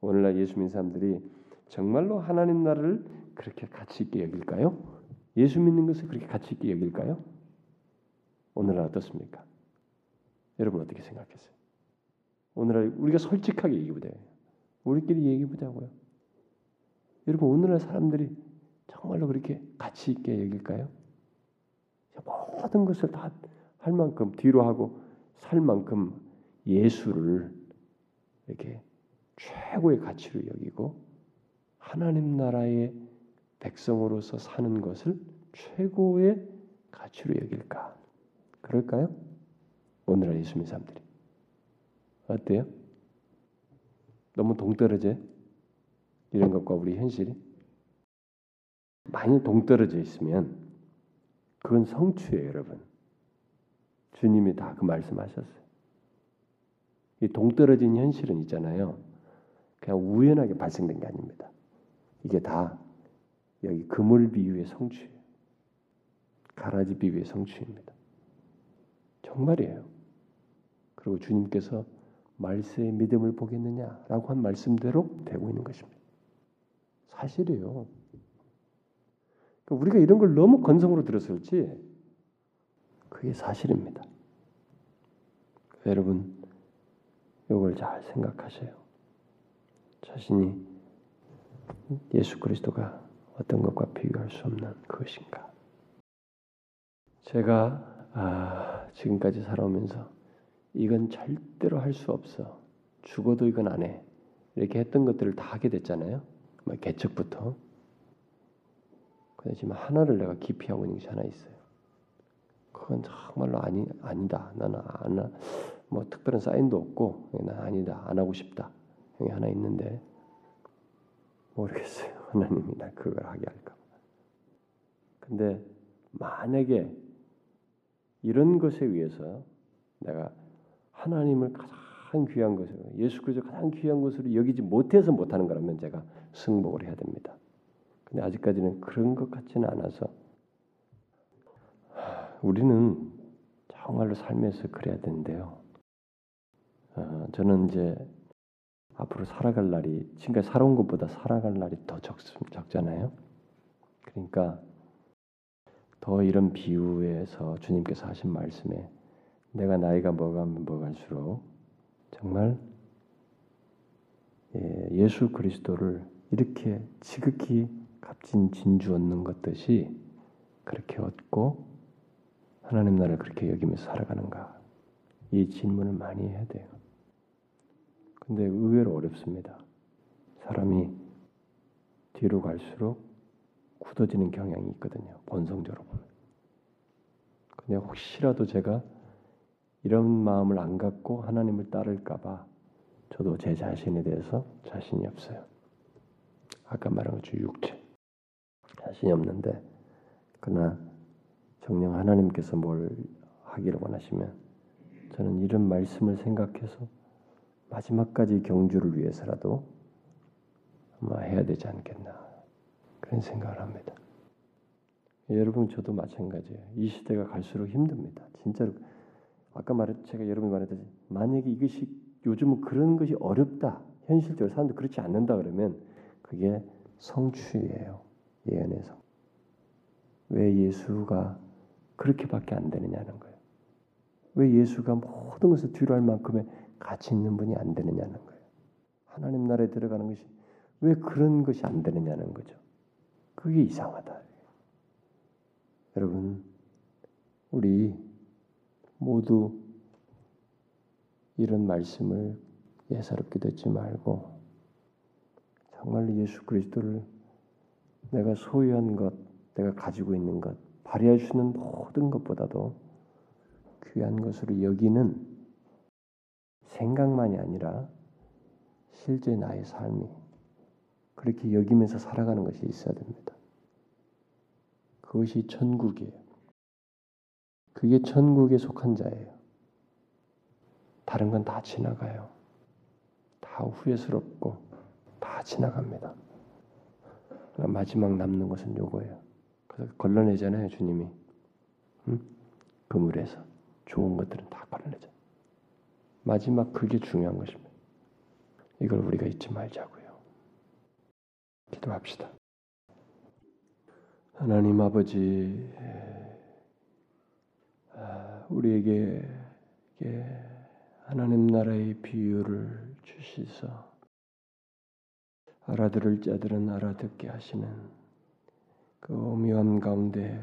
오늘날 예수 믿는 사람들이 정말로 하나님 나라를 그렇게 가치 있게 여길까요? 예수 믿는 것을 그렇게 가치 있게 여길까요? 오늘날 어떻습니까? 여러분 어떻게 생각하세요? 오늘날 우리가 솔직하게 얘기보자. 우리끼리 얘기보자고요. 여러분 오늘날 사람들이 정말로 그렇게 가치 있게 여길까요? 모든 것을 다 할 만큼 뒤로 하고 살 만큼 예수를 이렇게 최고의 가치로 여기고 하나님 나라의 백성으로서 사는 것을 최고의 가치로 여길까? 그럴까요? 오늘날 예수 믿는 사람들이 어때요? 너무 동떨어져 이런 것과 우리 현실이 많이 동떨어져 있으면 그건 성취예요, 여러분. 주님이 다 그 말씀하셨어요. 이 동떨어진 현실은 있잖아요. 그냥 우연하게 발생된 게 아닙니다. 이게 다 여기 그물 비유의 성취예요. 가라지 비유의 성취입니다. 정말이에요. 그리고 주님께서 말세의 믿음을 보겠느냐라고 한 말씀대로 되고 있는 것입니다. 사실이에요. 그러니까 우리가 이런 걸 너무 건성으로 들었을지 그게 사실입니다. 여러분 이걸 잘 생각하세요. 자신이 예수 그리스도가 어떤 것과 비교할 수 없는 그것인가? 제가 아, 지금까지 살아오면서 이건 절대로 할 수 없어. 죽어도 이건 안 해. 이렇게 했던 것들을 다 하게 됐잖아요. 뭐 개척부터. 근데 지금 하나를 내가 기피하고 있는 것이 하나 있어요. 그건 정말로 아니 아니다. 나는 안, 뭐 특별한 사인도 없고 난 아니다. 안 하고 싶다. 여기 하나 있는데 모르겠어요. (laughs) 하나님이 날 그걸 하게 할까. 근데 만약에 이런 것에 의해서 내가 하나님을 가장 귀한 것으로 예수 그리스도 가장 귀한 것으로 여기지 못해서 못하는 거라면 제가 승복을 해야 됩니다. 근데 아직까지는 그런 것 같지는 않아서 우리는 정말로 삶에서 그래야 되는데요. 어, 저는 이제 앞으로 살아갈 날이 지금까지 살아온 것보다 살아갈 날이 더 적, 적잖아요. 그러니까 더 이런 비유에서 주님께서 하신 말씀에 내가 나이가 먹으면 먹을수록 정말 예, 예수 그리스도를 이렇게 지극히 값진 진주 얻는 것 듯이 그렇게 얻고 하나님 나라를 그렇게 여기면서 살아가는가 이 질문을 많이 해야 돼요. 근데 의외로 어렵습니다. 사람이 뒤로 갈수록 굳어지는 경향이 있거든요. 본성적으로 보면. 근데 혹시라도 제가 이런 마음을 안 갖고 하나님을 따를까봐 저도 제 자신에 대해서 자신이 없어요. 아까 말한 것처럼 육체 자신이 없는데 그러나 정령 하나님께서 뭘 하기를 원하시면 저는 이런 말씀을 생각해서 마지막까지 경주를 위해서라도 아마 해야 되지 않겠나 그런 생각을 합니다. 여러분 저도 마찬가지예요. 이 시대가 갈수록 힘듭니다. 진짜로 아까 말했 제가 여러분이 말했듯이 만약에 이것이 요즘은 그런 것이 어렵다 현실적으로 사람들 그렇지 않는다 그러면 그게 성취예요 예언에서 왜 예수가 그렇게밖에 안 되느냐는 거예요. 왜 예수가 모든 것을 뒤로 할 만큼의 가치 있는 분이 안 되느냐는 거예요. 하나님 나라에 들어가는 것이 왜 그런 것이 안 되느냐는 거죠. 그게 이상하다. 여러분, 우리 모두 이런 말씀을 예사롭게 듣지 말고 정말 예수 그리스도를 내가 소유한 것, 내가 가지고 있는 것, 발휘할 수 있는 모든 것보다도 귀한 것으로 여기는 생각만이 아니라 실제 나의 삶이 그렇게 여기면서 살아가는 것이 있어야 됩니다. 그것이 천국이에요. 그게 천국에 속한 자예요. 다른 건 다 지나가요. 다 후회스럽고 다 지나갑니다. 마지막 남는 것은 요거예요. 그래서 걸러내잖아요, 주님이. 응? 그물에서 좋은 것들은 다 걸러내죠. 마지막 그게 중요한 것입니다. 이걸 우리가 잊지 말자고요. 기도합시다. 하나님 아버지, 아, 우리에게 하나님 나라의 비유를 주시서 알아들을 자들은 알아듣게 하시는 그 오묘함 가운데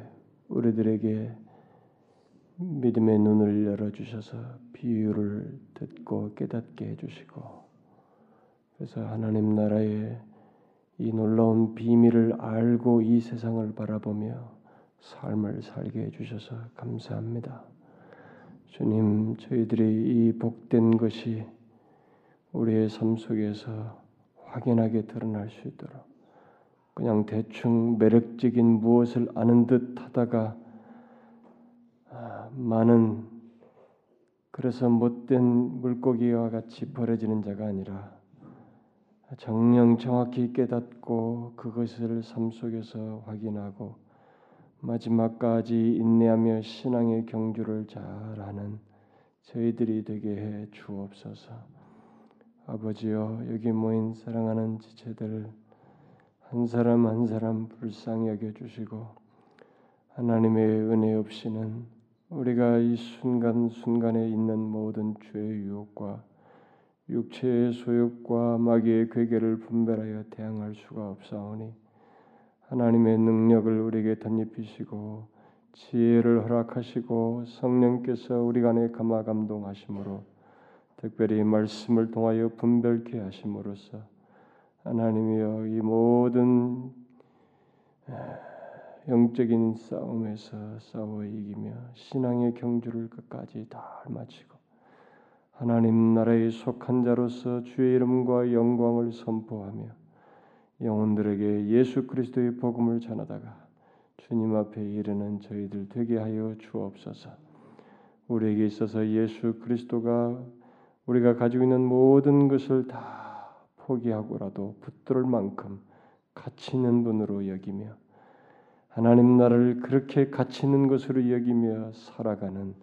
우리들에게 믿음의 눈을 열어 주셔서 비유를 듣고 깨닫게 해 주시고 그래서 하나님 나라의 이 놀라운 비밀을 알고 이 세상을 바라보며 삶을 살게 해 주셔서 감사합니다. 주님, 저희들이 이 복된 것이 우리의 삶 속에서 확연하게 드러날 수 있도록 그냥 대충 매력적인 무엇을 아는 듯 하다가 아, 많은 그래서 못된 물고기와 같이 버려지는 자가 아니라 정령 정확히 깨닫고 그것을 삶 속에서 확인하고 마지막까지 인내하며 신앙의 경주를 잘하는 저희들이 되게 해 주옵소서. 아버지여 여기 모인 사랑하는 지체들 한 사람 한 사람 불쌍히 여겨 주시고 하나님의 은혜 없이는 우리가 이 순간 순간에 있는 모든 죄의 유혹과 육체의 소욕과 마귀의 괴계를 분별하여 대항할 수가 없사오니 하나님의 능력을 우리에게 덧입히시고 지혜를 허락하시고 성령께서 우리 간에 감화 감동하심으로 특별히 말씀을 통하여 분별케 하심으로써 하나님이여 이 모든 영적인 싸움에서 싸워 이기며 신앙의 경주를 끝까지 다 마치고 하나님 나라에 속한 자로서 주의 이름과 영광을 선포하며 영혼들에게 예수 그리스도의 복음을 전하다가 주님 앞에 이르는 저희들 되게 하여 주옵소서. 우리에게 있어서 예수 그리스도가 우리가 가지고 있는 모든 것을 다 포기하고라도 붙들을 만큼 가치 있는 분으로 여기며 하나님 나라를 그렇게 가치 있는 것으로 여기며 살아가는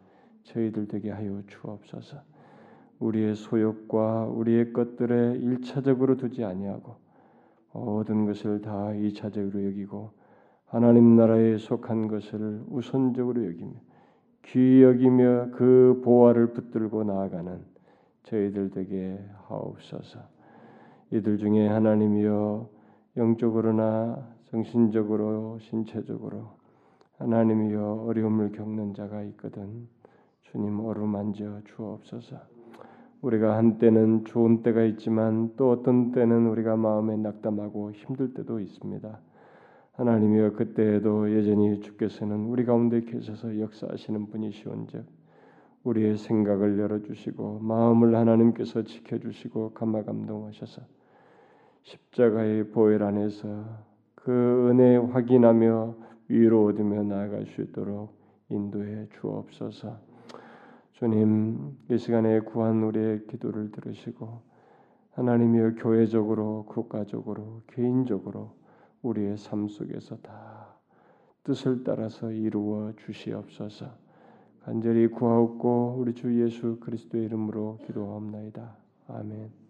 저희들 되게 하여 주옵소서. 우리의 소욕과 우리의 것들에 일차적으로 두지 아니하고 모든 것을 다 이차적으로 여기고 하나님 나라에 속한 것을 우선적으로 여기며 귀히 여기며 그 보화를 붙들고 나아가는 저희들 되게 하옵소서. 이들 중에 하나님이여 영적으로나 정신적으로 신체적으로 하나님이여 어려움을 겪는 자가 있거든 주님 어루만져 주옵소서. 우리가 한때는 좋은 때가 있지만 또 어떤 때는 우리가 마음에 낙담하고 힘들 때도 있습니다. 하나님이여 그때에도 여전히 주께서는 우리 가운데 계셔서 역사하시는 분이시온즉 우리의 생각을 열어주시고 마음을 하나님께서 지켜주시고 감화 감동하셔서 십자가의 보혈 안에서 그 은혜 확인하며 위로 얻으며 나아갈 수 있도록 인도해 주옵소서. 주님 이 시간에 구한 우리의 기도를 들으시고 하나님이여 교회적으로 국가적으로 개인적으로 우리의 삶 속에서 다 뜻을 따라서 이루어 주시옵소서. 간절히 구하옵고 우리 주 예수 그리스도의 이름으로 기도하옵나이다. 아멘.